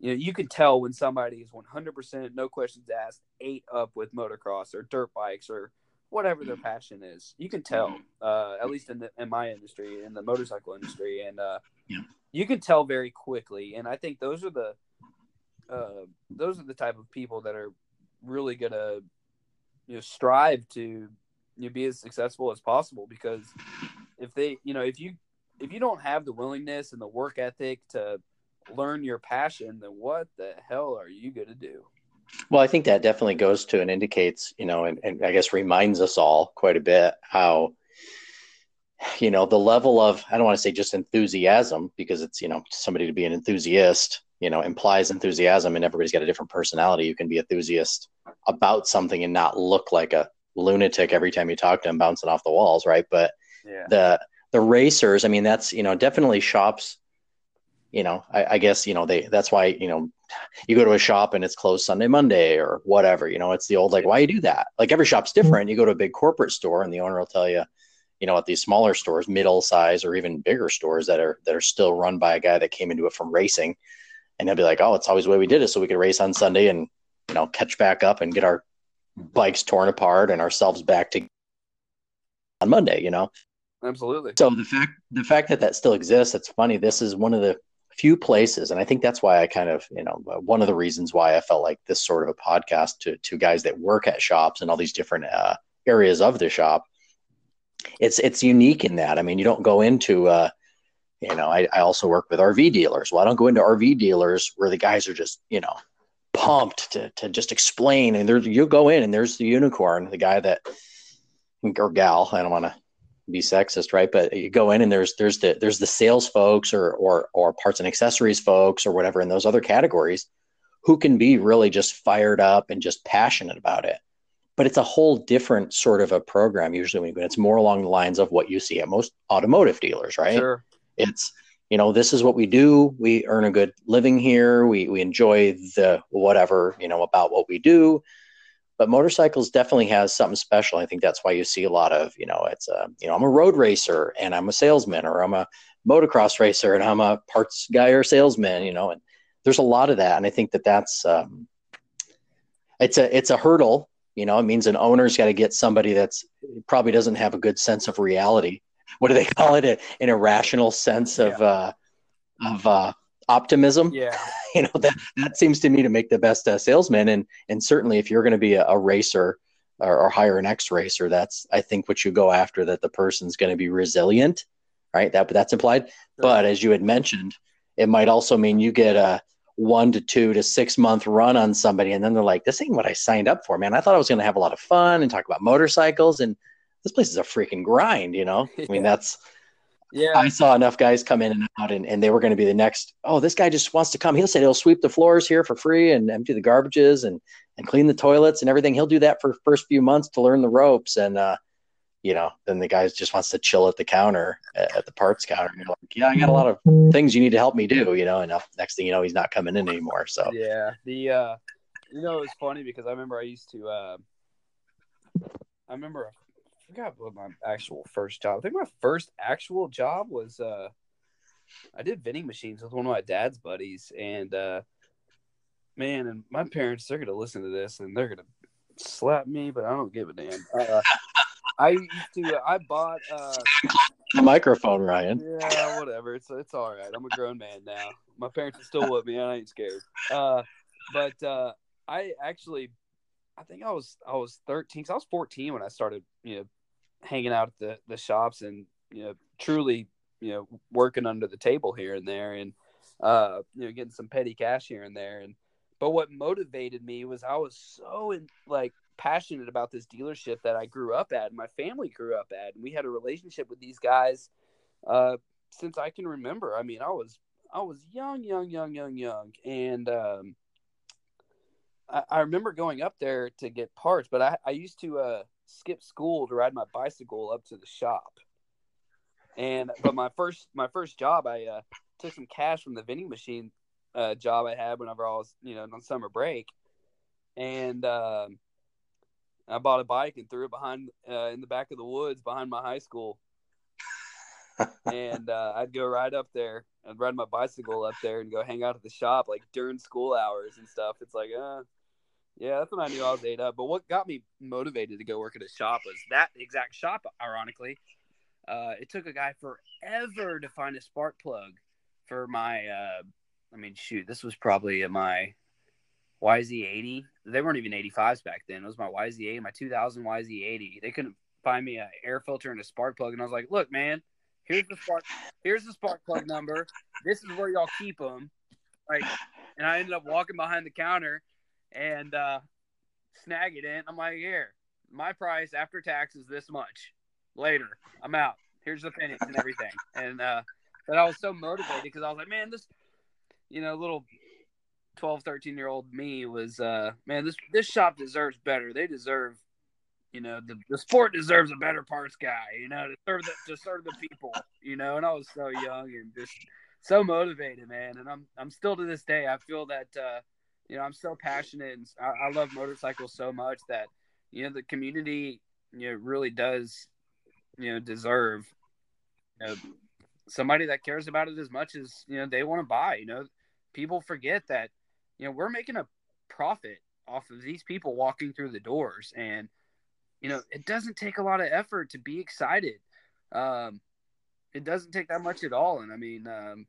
you know you can tell when somebody is 100% no questions asked ate up with motocross or dirt bikes or whatever their passion is. You can tell, uh, at least in the, in my industry, in the motorcycle industry, and uh, Yeah. You can tell very quickly. And I think those are the uh, those are the type of people that are really gonna you know strive to you know, be as successful as possible because if they you know if you if you don't have the willingness and the work ethic to learn your passion then what the hell are you gonna do Well, I think that definitely goes to and indicates, you know, and, and I guess reminds us all quite a bit how, you know, the level of, I don't want to say just enthusiasm because it's, you know, somebody to be an enthusiast, you know, implies enthusiasm and everybody's got a different personality. You can be enthusiast about something and not look like a lunatic every time you talk to them bouncing off the walls, right? But yeah. the the racers i mean that's you know definitely shops you know I, I guess you know they that's why you know you go to a shop and it's closed sunday monday or whatever you know it's the old like why you do that? Like every shop's mm-hmm. different. You go to a big corporate store and the owner will tell you you know at these smaller stores middle size or even bigger stores that are that are still run by a guy that came into it from racing and they'll be like oh it's always the way we did it so we could race on sunday and you know catch back up and get our bikes torn apart and ourselves back to on monday you know absolutely so the fact the fact that that still exists, it's funny. This is one of the few places, and I think that's why I kind of you know one of the reasons why I felt like this sort of a podcast to to guys that work at shops and all these different uh, areas of the shop. It's it's unique in that. I mean, you don't go into uh, you know. I, I also work with RV dealers. Well, I don't go into RV dealers where the guys are just you know pumped to to just explain, and there you go in and there's the unicorn, the guy that or gal. I don't want to be sexist, right? But you go in and there's there's the there's the sales folks or or or parts and accessories folks or whatever in those other categories who can be really just fired up and just passionate about it. But it's a whole different sort of a program usually when you go. It's more along the lines of what you see at most automotive dealers, right? sure It's you know this is what we do. We earn a good living here. We we enjoy the whatever you know about what we do but motorcycles definitely has something special. I think that's why you see a lot of, you know, it's a, you know, I'm a road racer and I'm a salesman, or I'm a motocross racer and I'm a parts guy or salesman, you know, and there's a lot of that. And I think that that's, um, it's a, it's a hurdle, you know, it means an owner's got to get somebody that's probably doesn't have a good sense of reality. What do they call it? An irrational sense of, uh, of, uh, optimism? Yeah. You know that that seems to me to make the best uh, salesman. And and certainly if you're going to be a, a racer or, or hire an ex racer that's i think what you go after that the person's going to be resilient right? That that's implied. But as you had mentioned it might also mean you get a one to two to six month run on somebody and then they're like this ain't what i signed up for man i thought i was going to have a lot of fun and talk about motorcycles and this place is a freaking grind you know i mean that's yeah I saw enough guys come in and out, and, and they were going to be the next. Oh, this guy just wants to come. He'll say he'll sweep the floors here for free and empty the garbages and and clean the toilets and everything. He'll do that for first few months to learn the ropes, and uh, you know, then the guy just wants to chill at the counter at, the parts counter. And you're like, yeah, I got a lot of things you need to help me do, you know. And next thing you know, he's not coming in anymore. So yeah the uh you know it's funny because i remember i used to uh i remember i forgot what my actual first job i think my first actual job was uh i did vending machines with one of my dad's buddies and uh man and my parents they're gonna listen to this and they're gonna slap me but i don't give a damn uh, i used to i bought uh the microphone, Ryan. yeah, whatever. It's it's all right. I'm a grown man now. My parents are still with me. I ain't scared. Uh, but uh, I actually, I think I was I was 13. 'cause I was 14 when I started, you know, hanging out at the the shops and you know truly you know working under the table here and there and uh you know getting some petty cash here and there and but what motivated me was I was so in, like passionate about this dealership that I grew up at and my family grew up at and we had a relationship with these guys uh since I can remember. I mean, I was I was young, young, young, young, young, and um, I, I remember going up there to get parts. But I, I used to uh, skip school to ride my bicycle up to the shop. And but my first my first job, I uh, took some cash from the vending machine uh, job I had whenever I was you know on summer break, and um, I bought a bike and threw it behind uh, in the back of the woods behind my high school and uh, I'd go right up there. I'd ride my bicycle up there and go hang out at the shop like during school hours and stuff. It's like, uh, Yeah, that's when I knew I was ate up. But what got me motivated to go work at a shop was that exact shop. Ironically, uh, it took a guy forever to find a spark plug for my. Uh, I mean, shoot, this was probably my YZ80. They weren't even 85s back then. It was my YZ80, my 2000 YZ80. They couldn't find me an air filter and a spark plug, and I was like, "Look, man, here's the spark. Here's the spark plug number. This is where y'all keep them." Like, and I ended up walking behind the counter and uh, snag it in. I'm like, "Here, my price after tax is this much. Later, I'm out. Here's the pennies and everything." And uh, but I was so motivated because I was like, "Man, this." You know, little 12 13 year old me was uh man this this shop deserves better. They deserve you know the, the sport deserves a better parts guy you know to serve the to serve the people you know and i was so young and just so motivated man and i'm i'm still to this day i feel that uh you know i'm so passionate and i, I love motorcycles so much that you know the community you know really does you know deserve you know, somebody that cares about it as much as you know they want to buy you know. People forget that you know we're making a profit off of these people walking through the doors. And you know it doesn't take a lot of effort to be excited. Um it doesn't take that much at all. And i mean um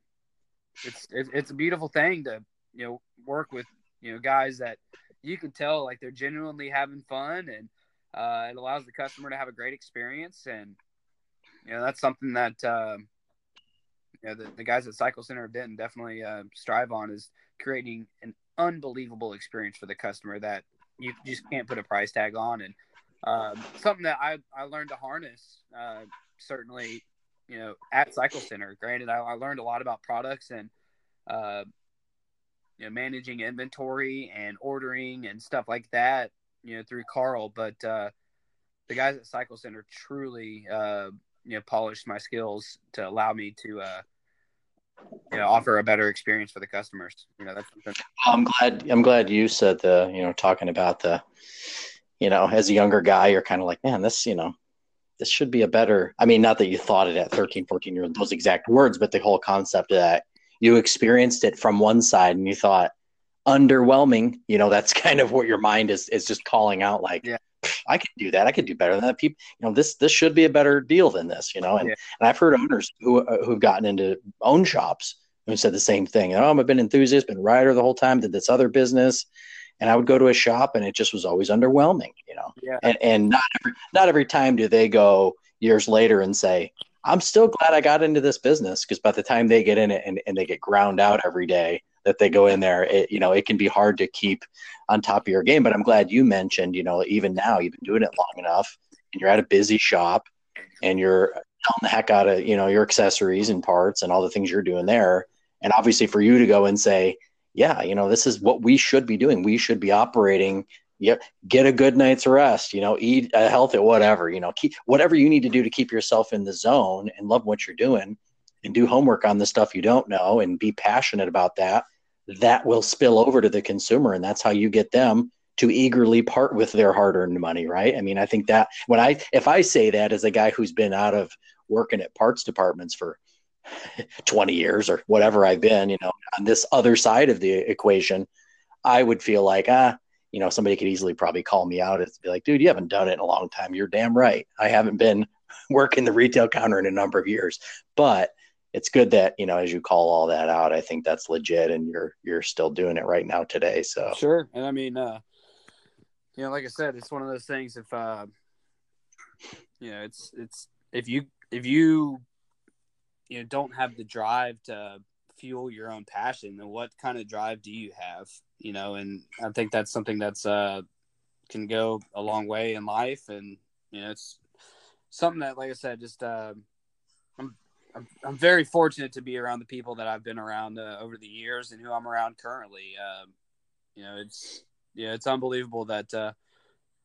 it's it's a beautiful thing to you know work with you know guys that you can tell like they're genuinely having fun and uh, it allows the customer to have a great experience. And you know that's something that um, know the, the guys at cycle center of denton definitely uh, strive on is creating an unbelievable experience for the customer that you just can't put a price tag on. And um, something that I, I learned to harness uh, certainly you know at cycle center granted I, I learned a lot about products and uh, you know managing inventory and ordering and stuff like that you know through carl. But uh, the guys at cycle center truly uh, you know polished my skills to allow me to uh, you know offer a better experience for the customers you know that's something oh, i'm glad i'm glad you said the you know talking about the you know as a younger guy you're kind of like man this you know this should be a better i mean not that you thought it at 13 14 years those exact words but the whole concept of that you experienced it from one side and you thought underwhelming you know that's kind of what your mind is is just calling out like yeah. I could do that. I could do better than that. People, you know, this this should be a better deal than this, you know. And, yeah. and I've heard owners who uh, who've gotten into own shops who said the same thing. Oh, I've been enthusiast, been rider the whole time, did this other business, and I would go to a shop and it just was always underwhelming, you know. Yeah. And and not every not every time do they go years later and say, I'm still glad I got into this business because by the time they get in it and, and they get ground out every day that they go in there, it, you know, it can be hard to keep on top of your game. But I'm glad you mentioned, you know, even now you've been doing it long enough and you're at a busy shop and you're selling the heck out of, you know, your accessories and parts and all the things you're doing there. And obviously for you to go and say, yeah, you know, this is what we should be doing. We should be operating yeah, get a good night's rest, you know, eat a healthy, whatever, you know, keep whatever you need to do to keep yourself in the zone and love what you're doing and do homework on the stuff you don't know and be passionate about that that will spill over to the consumer and that's how you get them to eagerly part with their hard-earned money right? I mean i think that when i if i say that as a guy who's been out of working at parts departments for 20 years or whatever i've been you know on this other side of the equation i would feel like ah you know somebody could easily probably call me out and be like dude you haven't done it in a long time. You're damn right. I haven't been working the retail counter in a number of years. But it's good that you know as you call all that out i think that's legit and you're you're still doing it right now today so. Sure and i mean uh you know like i said it's one of those things if uh you know it's it's if you if you you know don't have the drive to fuel your own passion then what kind of drive do you have you know? And i think that's something that's uh can go a long way in life and you know it's something that like i said just uh i'm I'm, I'm very fortunate to be around the people that I've been around uh, over the years and who I'm around currently. Um, you know, it's yeah, it's unbelievable that uh,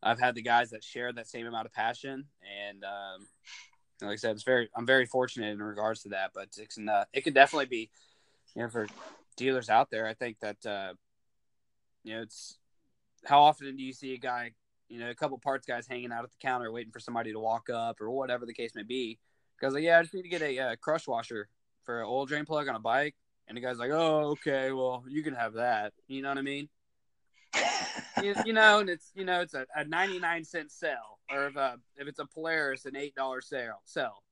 I've had the guys that share that same amount of passion, and um, like I said, it's very I'm very fortunate in regards to that. But it can uh, it can definitely be, you know, for dealers out there. I think that uh, you know it's how often do you see a guy, you know, a couple parts guys hanging out at the counter waiting for somebody to walk up or whatever the case may be Guys like, yeah, I just need to get a uh, crush washer for an oil drain plug on a bike. And the guy's like, oh, okay, well, you can have that. You know what I mean? you, you, know, and it's you know it's a, a ninety nine cent sell, or if a if it's a Polaris, an eight dollar sale sell.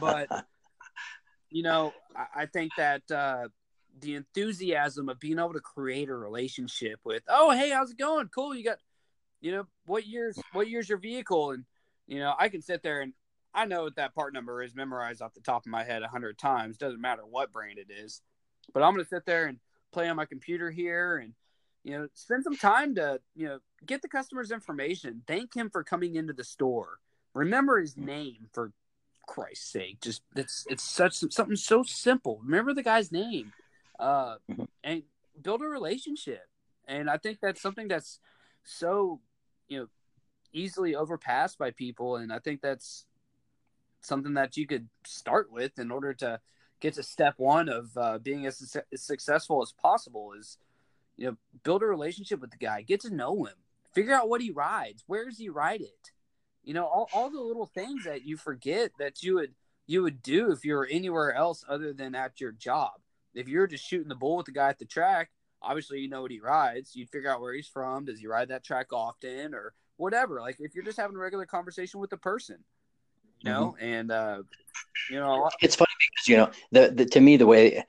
But you know, I, I think that uh, the enthusiasm of being able to create a relationship with, oh hey, how's it going? Cool, you got, you know, what year's what year's your vehicle, and you know, I can sit there and I know what that part number is memorized off the top of my head a hundred times. Doesn't matter what brand it is, but I'm gonna sit there and play on my computer here and you know spend some time to you know get the customer's information. Thank him for coming into the store. Remember his name for Christ's sake. Just it's it's such something so simple. Remember the guy's name, uh, mm-hmm. and build a relationship. And I think that's something that's so you know easily overpassed by people. And I think that's something that you could start with in order to get to step one of uh, being as, as successful as possible. Is you know build a relationship with the guy, get to know him, figure out what he rides, where does he ride it? You know all, all the little things that you forget that you would you would do if you were anywhere else other than at your job. If you're just shooting the bull with the guy at the track obviously you know what he rides. You'd figure out where he's from. Does he ride that track often or whatever? Like if you're just having a regular conversation with the person you know mm-hmm. and uh you know it's funny because you know the, the to me the way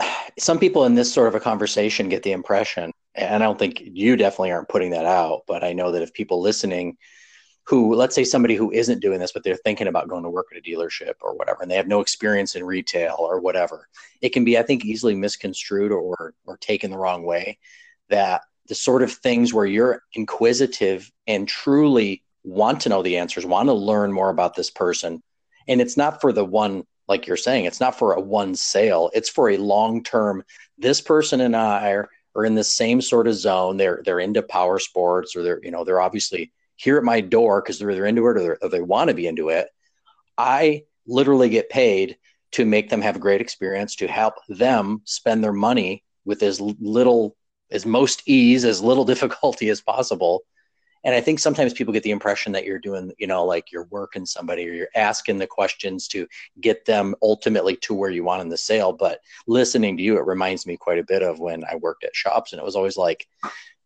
some people in this sort of a conversation get the impression and i don't think you definitely aren't putting that out but i know that if people listening who let's say somebody who isn't doing this but they're thinking about going to work at a dealership or whatever and they have no experience in retail or whatever it can be i think easily misconstrued or or taken the wrong way that the sort of things where you're inquisitive and truly want to know the answers want to learn more about this person and it's not for the one like you're saying it's not for a one sale it's for a long term this person and i are, are in the same sort of zone they're they're into power sports or they're you know they're obviously here at my door because they're either into it or, or they want to be into it. I literally get paid to make them have a great experience, to help them spend their money with as little, as most ease, as little difficulty as possible. And I think sometimes people get the impression that you're doing, you know, like you're working somebody or you're asking the questions to get them ultimately to where you want in the sale. But listening to you, it reminds me quite a bit of when I worked at shops. And it was always like,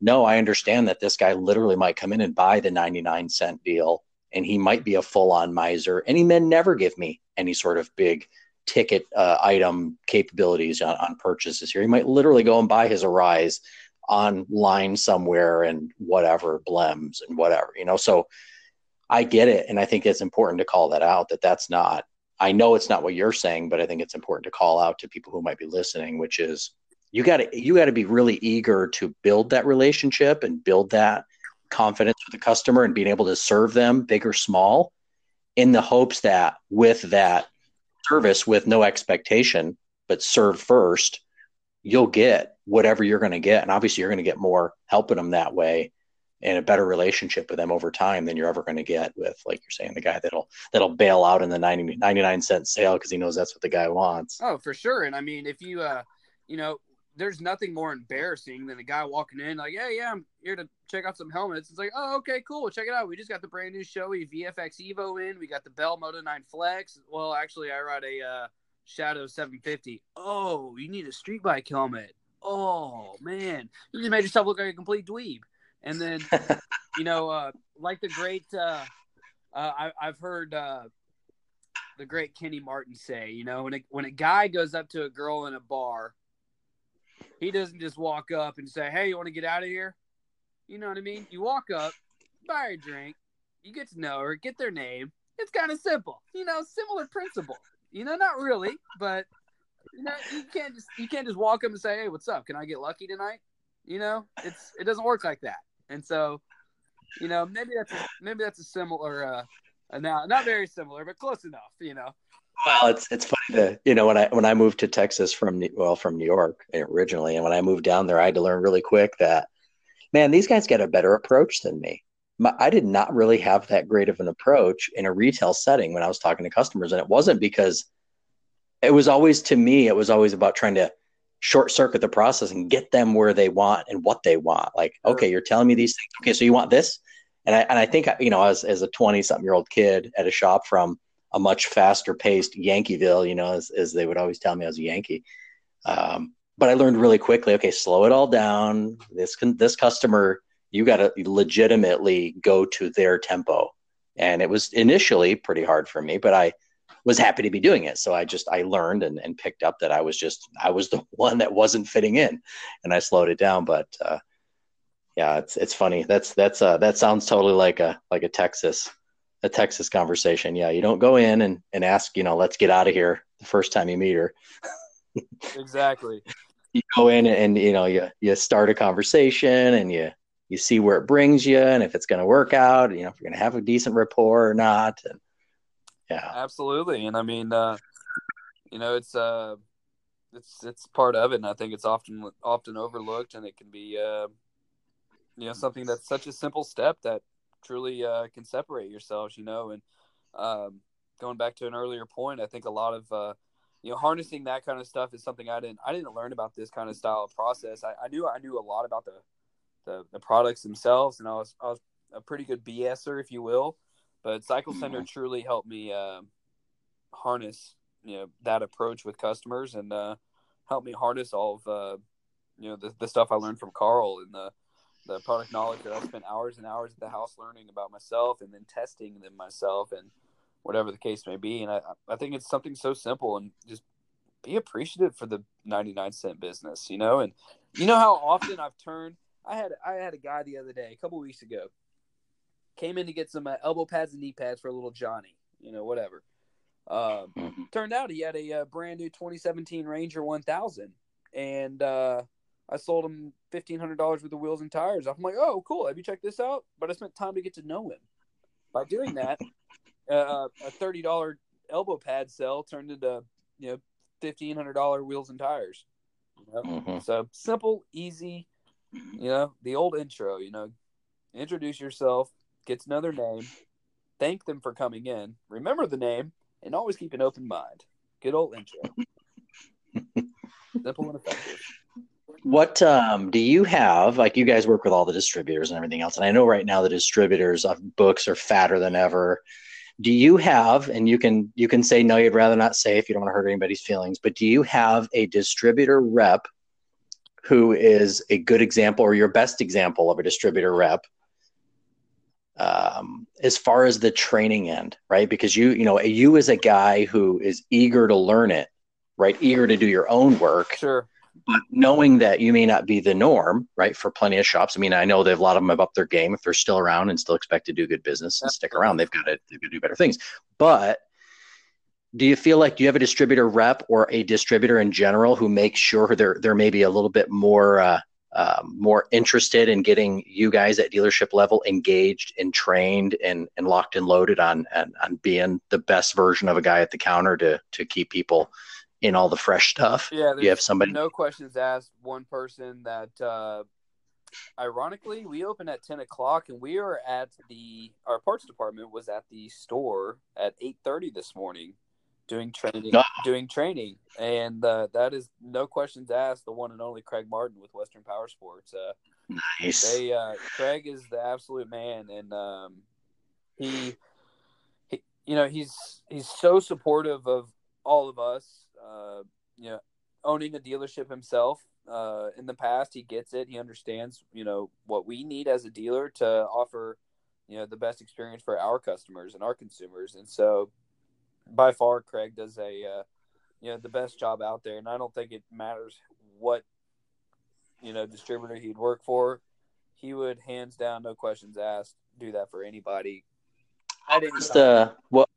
no, I understand that this guy literally might come in and buy the 99 cent deal and he might be a full on miser and he may never give me any sort of big ticket uh, item capabilities on, on purchases here. He might literally go and buy his Arais online somewhere and whatever blems and whatever, you know. So I get it. And I think it's important to call that out that that's not, I know it's not what you're saying, but I think it's important to call out to people who might be listening, which is you got to you got to be really eager to build that relationship and build that confidence with the customer and being able to serve them big or small in the hopes that with that service with no expectation but serve first you'll get whatever you're going to get and obviously you're going to get more helping them that way and a better relationship with them over time than you're ever going to get with like you're saying the guy that'll that'll bail out in the 90, 99 cent sale because he knows that's what the guy wants oh for sure and i mean if you uh you know there's nothing more embarrassing than a guy walking in like, "Yeah, yeah, I'm here to check out some helmets." It's like, "Oh, okay, cool. Check it out. We just got the brand new Shoei VFX Evo in. We got the Bell Moto 9 Flex. Well, actually, I ride a uh, Shadow 750. Oh, you need a street bike helmet. Oh man, you just made yourself look like a complete dweeb." And then, you know, uh, like the great, uh, uh, I, I've heard uh, the great Kenny Martin say, you know, when a, when a guy goes up to a girl in a bar he doesn't just walk up and say, "Hey, you want to get out of here?" You know what I mean? You walk up, buy a drink, you get to know her, get their name. It's kind of simple, you know, similar principle. You know, not really, but you know, you can't just you can't just walk up and say, "Hey, what's up? Can I get lucky tonight?" You know, it's it doesn't work like that. And so, you know, maybe that's a, maybe that's a similar, uh, now not very similar, but close enough. You know, well, it's it's funny to you know when I when I moved to Texas from well from New York originally, and when I moved down there, I had to learn really quick that man, these guys get a better approach than me. My, I did not really have that great of an approach in a retail setting when I was talking to customers, and it wasn't because it was always to me, it was always about trying to short circuit the process and get them where they want and what they want. Like, okay, you're telling me these things. Okay, so you want this, and I and I think you know as as a twenty something year old kid at a shop from a much faster paced Yankeeville, you know, as, as they would always tell me I was a Yankee. Um, but I learned really quickly. Okay, slow it all down. This can, this customer, you got to legitimately go to their tempo, and it was initially pretty hard for me, but I was happy to be doing it. So I just I learned and, and picked up that I was just I was the one that wasn't fitting in, and I slowed it down. But uh, yeah, it's it's funny. That's that's uh, that sounds totally like a like a Texas a Texas conversation. Yeah, you don't go in and, and ask, you know, let's get out of here the first time you meet her. exactly. You go in and, you know, you you start a conversation and you you see where it brings you and if it's going to work out, you know, if you're going to have a decent rapport or not. And yeah, absolutely. And I mean, uh, you know, it's uh, it's it's part of it, and I think it's often often overlooked, and it can be, uh, you know, something that's such a simple step that truly uh, can separate yourselves, you know. And um, going back to an earlier point, I think a lot of uh, you know harnessing that kind of stuff is something I didn't I didn't learn about this kind of style of process. I, I knew I knew a lot about the, the, the products themselves, and I was I was a pretty good BSer, if you will. But Cycle Center mm-hmm. truly helped me uh, harness you know that approach with customers and uh, help me harness all of uh, you know the, the stuff I learned from Carl and the the product knowledge that I spent hours and hours at the house learning about myself and then testing them myself and whatever the case may be. And I, I think it's something so simple and just be appreciative for the 99 cent business, you know? And you know how often I've turned, I had, I had a guy the other day, a couple weeks ago, came in to get some uh, elbow pads and knee pads for a little Johnny, you know, whatever. Um, mm-hmm. turned out he had a, uh, brand new 2017 Ranger 1000 and, uh, I sold him fifteen hundred dollars with the wheels and tires. I'm like, oh, cool. Have you checked this out? But I spent time to get to know him. By doing that, uh, a thirty dollar elbow pad sell turned into you know fifteen hundred dollar wheels and tires. You know? mm-hmm. So simple, easy. You know the old intro. You know, introduce yourself, get their name, thank them for coming in, remember the name, and always keep an open mind. Good old intro. Simple and effective. What um, do you have? Like you guys work with all the distributors and everything else, and I know right now the distributors of books are fatter than ever. Do you have, and you can you can say no, you'd rather not say if you don't want to hurt anybody's feelings, but do you have a distributor rep who is a good example or your best example of a distributor rep um, as far as the training end, right? Because you, you know, you as a guy who is eager to learn it, right? Eager to do your own work. Sure but knowing that you may not be the norm, right, for plenty of shops. I mean, I know they've a lot of them have upped their game if they're still around and still expect to do good business and stick around. They've got to, they've got to do better things. But do you feel like do you have a distributor rep or a distributor in general who makes sure they're they're maybe a little bit more uh, um, more interested in getting you guys at dealership level engaged and trained and, and locked and loaded on, on on being the best version of a guy at the counter to to keep people in all the fresh stuff. Yeah, you have somebody. No questions asked. One person that, uh, ironically, we open at ten o'clock, and we are at the our parts department was at the store at eight thirty this morning, doing training. Doing training, and uh, that is no questions asked. The one and only Craig Martin with Western Power Sports. Uh, nice. They uh, Craig is the absolute man, and um, he, he, you know, he's he's so supportive of all of us uh, you know, owning a dealership himself uh, in the past, he gets it. He understands, you know, what we need as a dealer to offer, you know, the best experience for our customers and our consumers. And so, by far, Craig does a, uh, you know, the best job out there. And I don't think it matters what, you know, distributor he'd work for. He would hands down, no questions asked, do that for anybody. At any the what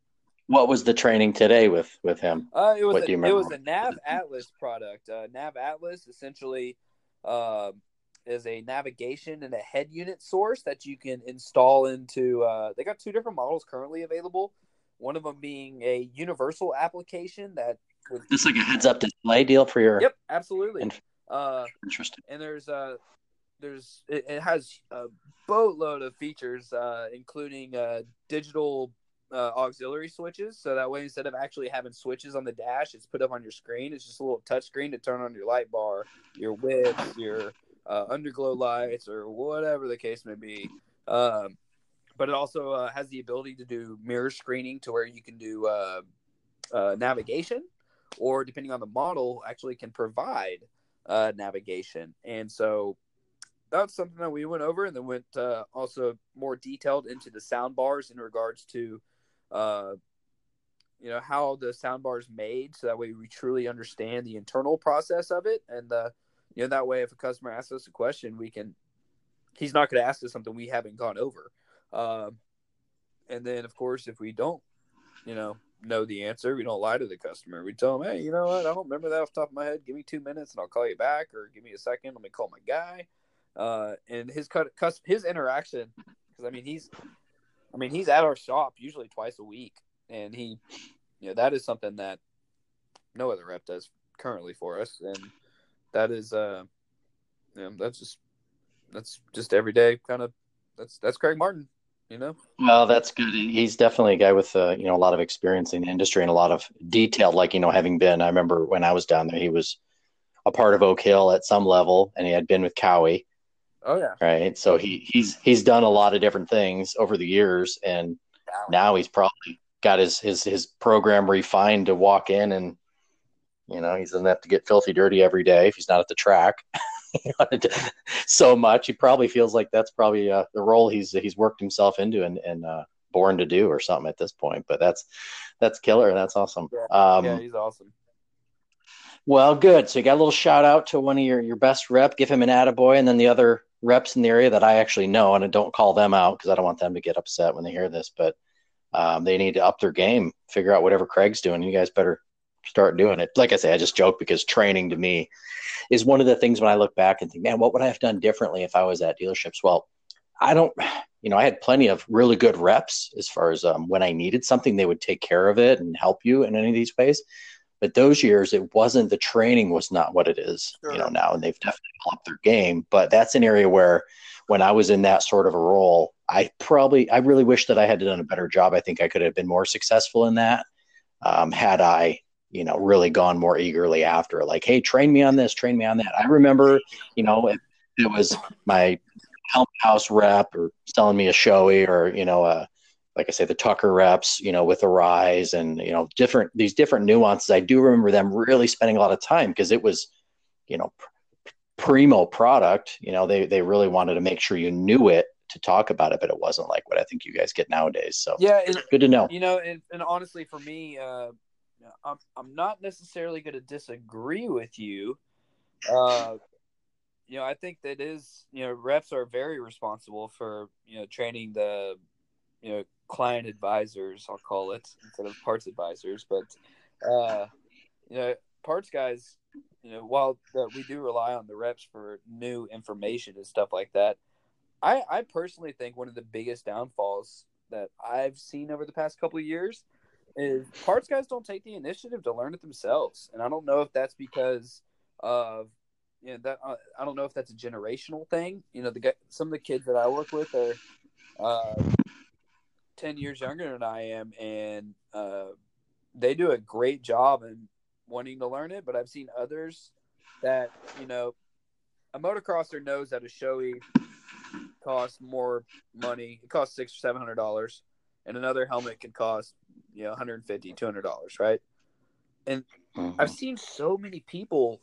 what was the training today with with him? Uh, it was a, it was a Nav Atlas product. Uh, Nav Atlas essentially uh, is a navigation and a head unit source that you can install into. Uh, they got two different models currently available. One of them being a universal application that. Just like a heads up display deal for your. Yep, absolutely. Uh, Interesting. And there's uh, there's it, it has a boatload of features, uh, including uh, digital uh, auxiliary switches. So that way, instead of actually having switches on the dash, it's put up on your screen. It's just a little touch screen to turn on your light bar, your whips, your uh, underglow lights, or whatever the case may be. Um, but it also uh, has the ability to do mirror screening to where you can do uh, uh, navigation, or depending on the model, actually can provide uh, navigation. And so that's something that we went over and then went uh, also more detailed into the sound bars in regards to uh, you know how the sound bar is made so that way we truly understand the internal process of it and uh, you know that way if a customer asks us a question we can he's not going to ask us something we haven't gone over um, and then of course if we don't you know know the answer we don't lie to the customer. We tell them hey you know what? I don't remember that off the top of my head. Give me two minutes and i'll call you back or give me a second. Let me call my guy. Uh, and his cut, his interaction because I mean he's, I mean he's at our shop usually twice a week, and he, you know, that is something that no other rep does currently for us, and that is, uh, you know, that's just that's just everyday kind of that's that's Craig Martin, you know. Well, that's good. He's definitely a guy with uh, you know a lot of experience in the industry and a lot of detail. Like you know, having been, I remember when I was down there, he was a part of Oak Hill at some level, and he had been with Cowie. Oh yeah. Right. So he he's he's done a lot of different things over the years, and now he's probably got his his his program refined to walk in and you know he doesn't have to get filthy dirty every day if he's not at the track so much. He probably feels like that's probably uh, the role he's he's worked himself into and and uh, born to do or something at this point. But that's that's killer. That's awesome. Yeah, um, yeah he's awesome. Well, good. So you got a little shout out to one of your, your best rep. Give him an attaboy, and then the other reps in the area that I actually know, and I don't call them out because I don't want them to get upset when they hear this, but um, they need to up their game, figure out whatever Craig's doing. You guys better start doing it. Like I say, I just joke because training to me is one of the things when I look back and think, man, what would I have done differently if I was at dealerships? Well, I don't, you know, I had plenty of really good reps as far as um, when I needed something, they would take care of it and help you in any of these ways. But those years, it wasn't the training was not what it is, sure. you know, now, and they've definitely upped their game. But that's an area where, when I was in that sort of a role, I probably, I really wish that I had done a better job. I think I could have been more successful in that um, had I, you know, really gone more eagerly after, like, hey, train me on this, train me on that. I remember, you know, it, it was my helmet house rep or selling me a Shoei or you know a like I say, the Tucker reps, you know, with the rise and, you know, different, these different nuances. I do remember them really spending a lot of time because it was, you know, pr- primo product, you know, they, they really wanted to make sure you knew it to talk about it, but it wasn't like what I think you guys get nowadays. So yeah, good to know. You know, and, and honestly, for me, uh, I'm, I'm not necessarily going to disagree with you. Uh, you know, I think that is, you know, reps are very responsible for, you know, training the, you know, client advisors, I'll call it, instead of parts advisors. But uh, you know, parts guys, you know, while the, we do rely on the reps for new information and stuff like that, I, I personally think one of the biggest downfalls that I've seen over the past couple of years is parts guys don't take the initiative to learn it themselves, and I don't know if that's because of you know that uh, I don't know if that's a generational thing. You know, the some of the kids that I work with are uh, 10 years younger than I am, and uh, they do a great job in wanting to learn it. But I've seen others that, you know, a motocrosser knows that a Shoei costs more money. It costs six or seven hundred dollars, and another helmet can cost you know 150 200 dollars right? And mm-hmm. i've seen so many people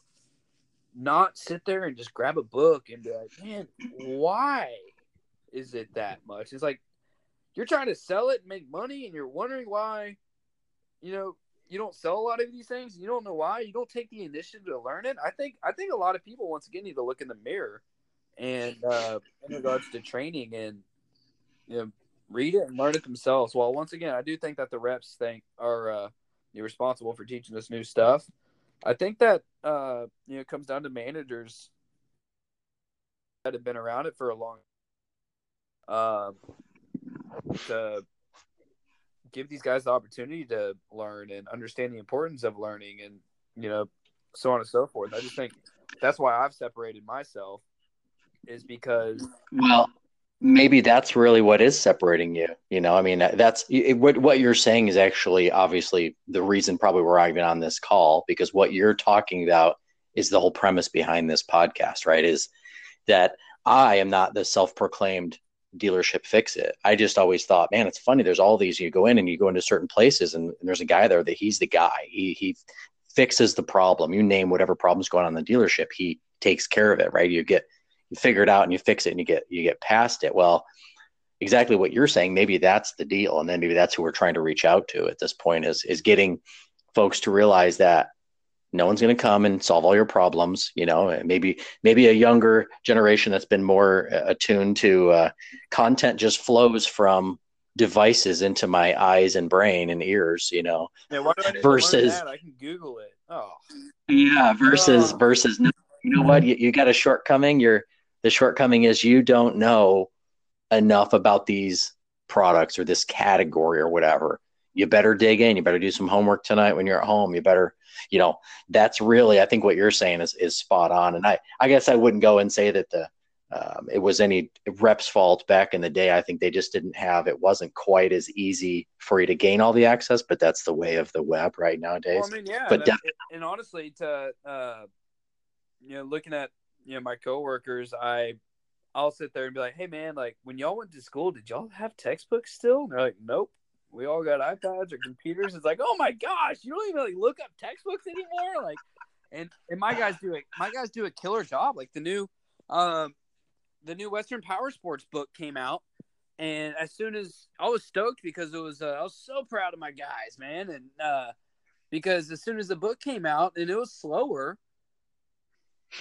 not sit there and just grab a book and be like man why is it that much? It's like you're trying to sell it and make money and you're wondering why you know you don't sell a lot of these things. You don't know why. You don't take the initiative to learn it. I think i think a lot of people once again need to look in the mirror and uh, in regards to training and you know read it and learn it themselves. Well once again i do think that the reps think are uh, responsible for teaching this new stuff. I think that uh, you know it comes down to managers that have been around it for a long um to give these guys the opportunity to learn and understand the importance of learning and you know so on and so forth. I just think that's why i've separated myself is because well maybe that's really what is separating you you know i mean that's it, what, what you're saying is actually obviously the reason probably we're even on this call because what you're talking about is the whole premise behind this podcast right is that i am not the self-proclaimed dealership fix it. I just always thought, man, it's funny. There's all these. You go in and you go into certain places, and, and there's a guy there that he's the guy. He he fixes the problem. You name whatever problem's going on in the dealership, he takes care of it, right? You get you figure it out and you fix it and you get you get past it. Well, exactly what you're saying, maybe that's the deal. And then maybe that's who we're trying to reach out to at this point is is getting folks to realize that no one's going to come and solve all your problems you know maybe maybe a younger generation that's been more attuned to uh, content just flows from devices into my eyes and brain and ears you know yeah, versus i can google it oh yeah versus oh. versus you know what you, you got a shortcoming you're the shortcoming is you don't know enough about these products or this category or whatever. You better dig in. You better do some homework tonight when you're at home. You better you know that's really i think what you're saying is is spot on. And i i guess i wouldn't go and say that the um, it was any reps fault back in the day. I think they just didn't have it wasn't quite as easy for you to gain all the access but that's the way of the web right nowadays. Well, I mean, yeah but and, and honestly to uh you know looking at you know my coworkers i I'll sit there and be like, "Hey, man, like when y'all went to school, did y'all have textbooks still?" And they're like, "Nope." we all got iPads or computers. It's like, oh my gosh, you don't even like look up textbooks anymore. Like, and and my guys do it. My guys do a killer job. Like the new, um, the new Western Power Sports book came out, and as soon as I was stoked because it was, uh, I was so proud of my guys, man, and uh, because as soon as the book came out and it was slower,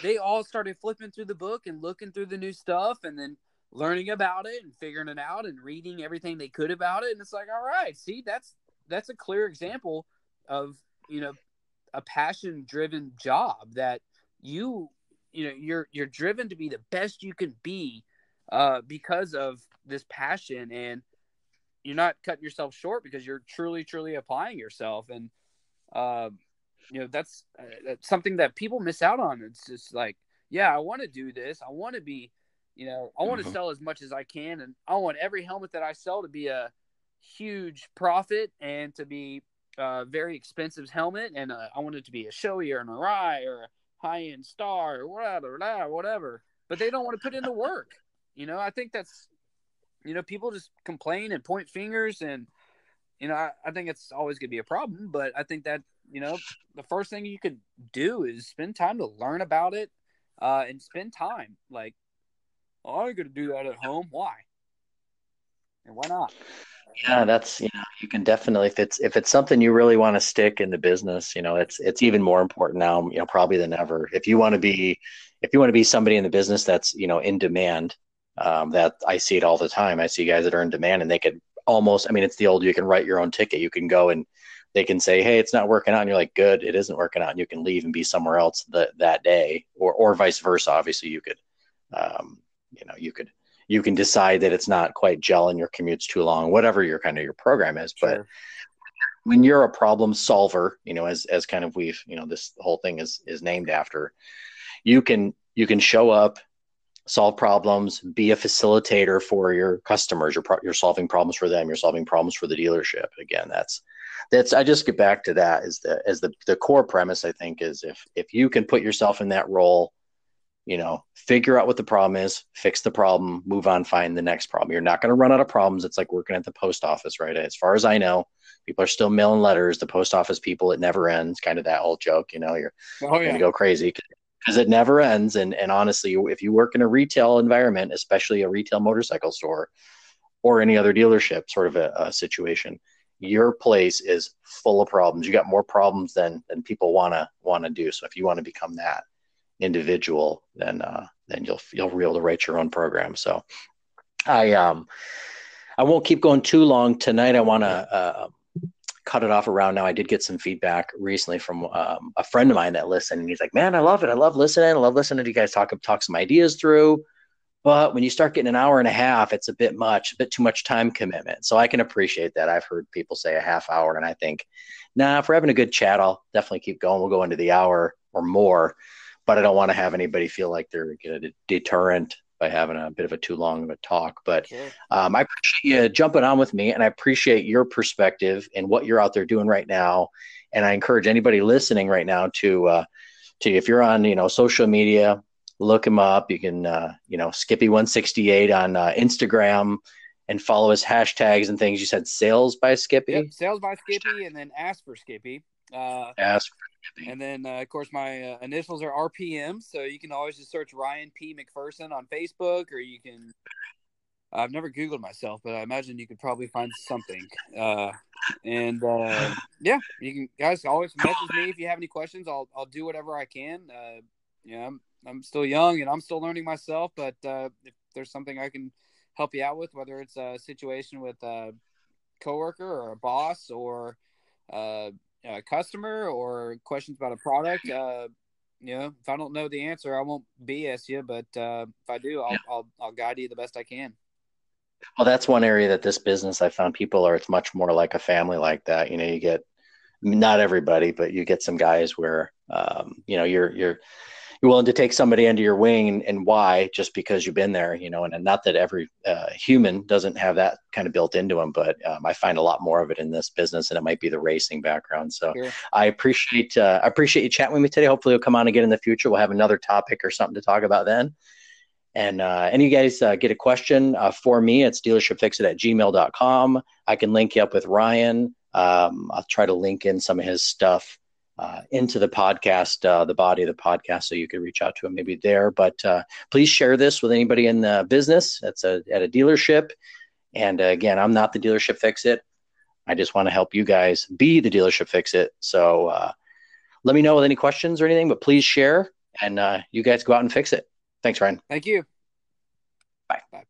they all started flipping through the book and looking through the new stuff, and then learning about it and figuring it out and reading everything they could about it. And it's like all right see that's that's a clear example of you know a passion driven job that you you know you're you're driven to be the best you can be uh because of this passion and you're not cutting yourself short because you're truly truly applying yourself. And uh you know that's, uh, that's something that people miss out on it's just like yeah i want to do this i want to be you know, I want to mm-hmm. sell as much as I can, and I want every helmet that I sell to be a huge profit and to be a very expensive helmet, and uh, I want it to be a Shoei or an Arai or a high end star or whatever, whatever. But they don't want to put in the work. You know, I think that's, you know, people just complain and point fingers, and you know, I, I think it's always going to be a problem. But I think that you know, the first thing you could do is spend time to learn about it, uh, and spend time like oh, I'm going to do that at home. Why? And why not? Yeah, that's you know you can definitely if it's if it's something you really want to stick in the business, you know it's it's even more important now, you know probably than ever. If you want to be if you want to be somebody in the business that's you know in demand, um, that I see it all the time. I see guys that are in demand and they could almost I mean it's the old you can write your own ticket. You can go and they can say, "Hey, it's not working out," and you're like, "Good, it isn't working out," and you can leave and be somewhere else that that day, or or vice versa. Obviously, you could um, you know you could you can decide that it's not quite gelling your commute's too long whatever your kind of your program is sure. but when you're a problem solver you know as as kind of we've you know this whole thing is is named after you can you can show up solve problems be a facilitator for your customers you're, pro- you're solving problems for them you're solving problems for the dealership again that's that's i just get back to that as the as the the core premise i think is if if you can put yourself in that role you know, figure out what the problem is, fix the problem, move on, find the next problem. You're not going to run out of problems. It's like working at the post office, right? As far as I know, people are still mailing letters. The post office people, it never ends. Kind of that old joke, you know, you're oh, yeah. going to go crazy because it never ends. And and honestly, if you work in a retail environment, especially a retail motorcycle store or any other dealership, sort of a, a situation, your place is full of problems. You got more problems than than people want to do. So if you want to become that individual, then uh, then you'll you'll be able to write your own program. So I um I won't keep going too long tonight. I want to uh, cut it off around now. I did get some feedback recently from um, a friend of mine that listened, and he's like, "Man, I love it. I love listening. I love listening to you guys talk talk some ideas through." But when you start getting an hour and a half, it's a bit much, a bit too much time commitment. So I can appreciate that. I've heard people say a half hour, and I think, nah, if we're having a good chat, I'll definitely keep going. We'll go into the hour or more but I don't want to have anybody feel like they're a deterrent by having a bit of a too long of a talk. But um, I appreciate you jumping on with me, and I appreciate your perspective and what you're out there doing right now. And I encourage anybody listening right now to uh, to if you're on you know social media, look him up. You can uh, you know Skippy168 on uh, Instagram and follow his hashtags and things. You said sales by Skippy. Yep, sales by Skippy, and then ask for Skippy. Uh, ask and then uh, of course my uh, initials are RPM, so you can always just search Ryan P McPherson on Facebook, or you can. I've never Googled myself, but I imagine you could probably find something. Uh, and uh, yeah, you can guys always message me if you have any questions. I'll I'll do whatever I can. Uh, I'm, I'm still young and I'm still learning myself, but uh, if there's something I can help you out with, whether it's a situation with a coworker or a boss or uh, a customer or questions about a product, uh, you know, if I don't know the answer, I won't BS you. But uh, if I do, I'll, I'll I'll guide you the best I can. Well, that's one area that this business I found people are. It's much more like a family like that. You know, you get not everybody, but you get some guys where um, you know you're you're you're willing to take somebody under your wing and, and why just because you've been there you know and, and not that every uh, human doesn't have that kind of built into them but um, i find a lot more of it in this business and it might be the racing background so sure. i appreciate uh, i appreciate you chatting with me today hopefully you'll come on again in the future we'll have another topic or something to talk about then and uh, any you guys uh, get a question uh, for me, it's dealershipfixit at gmail.com. I can link you up with Ryan. Um, I'll try to link in some of his stuff uh, into the podcast, uh, the body of the podcast, so you could reach out to him maybe there. But uh, please share this with anybody in the business that's a, at a dealership. And again, I'm not the dealership fix it. I just want to help you guys be the dealership fix it. So let me know with any questions or anything, but please share and you guys go out and fix it. Thanks, Ryan. Thank you. Bye. Bye.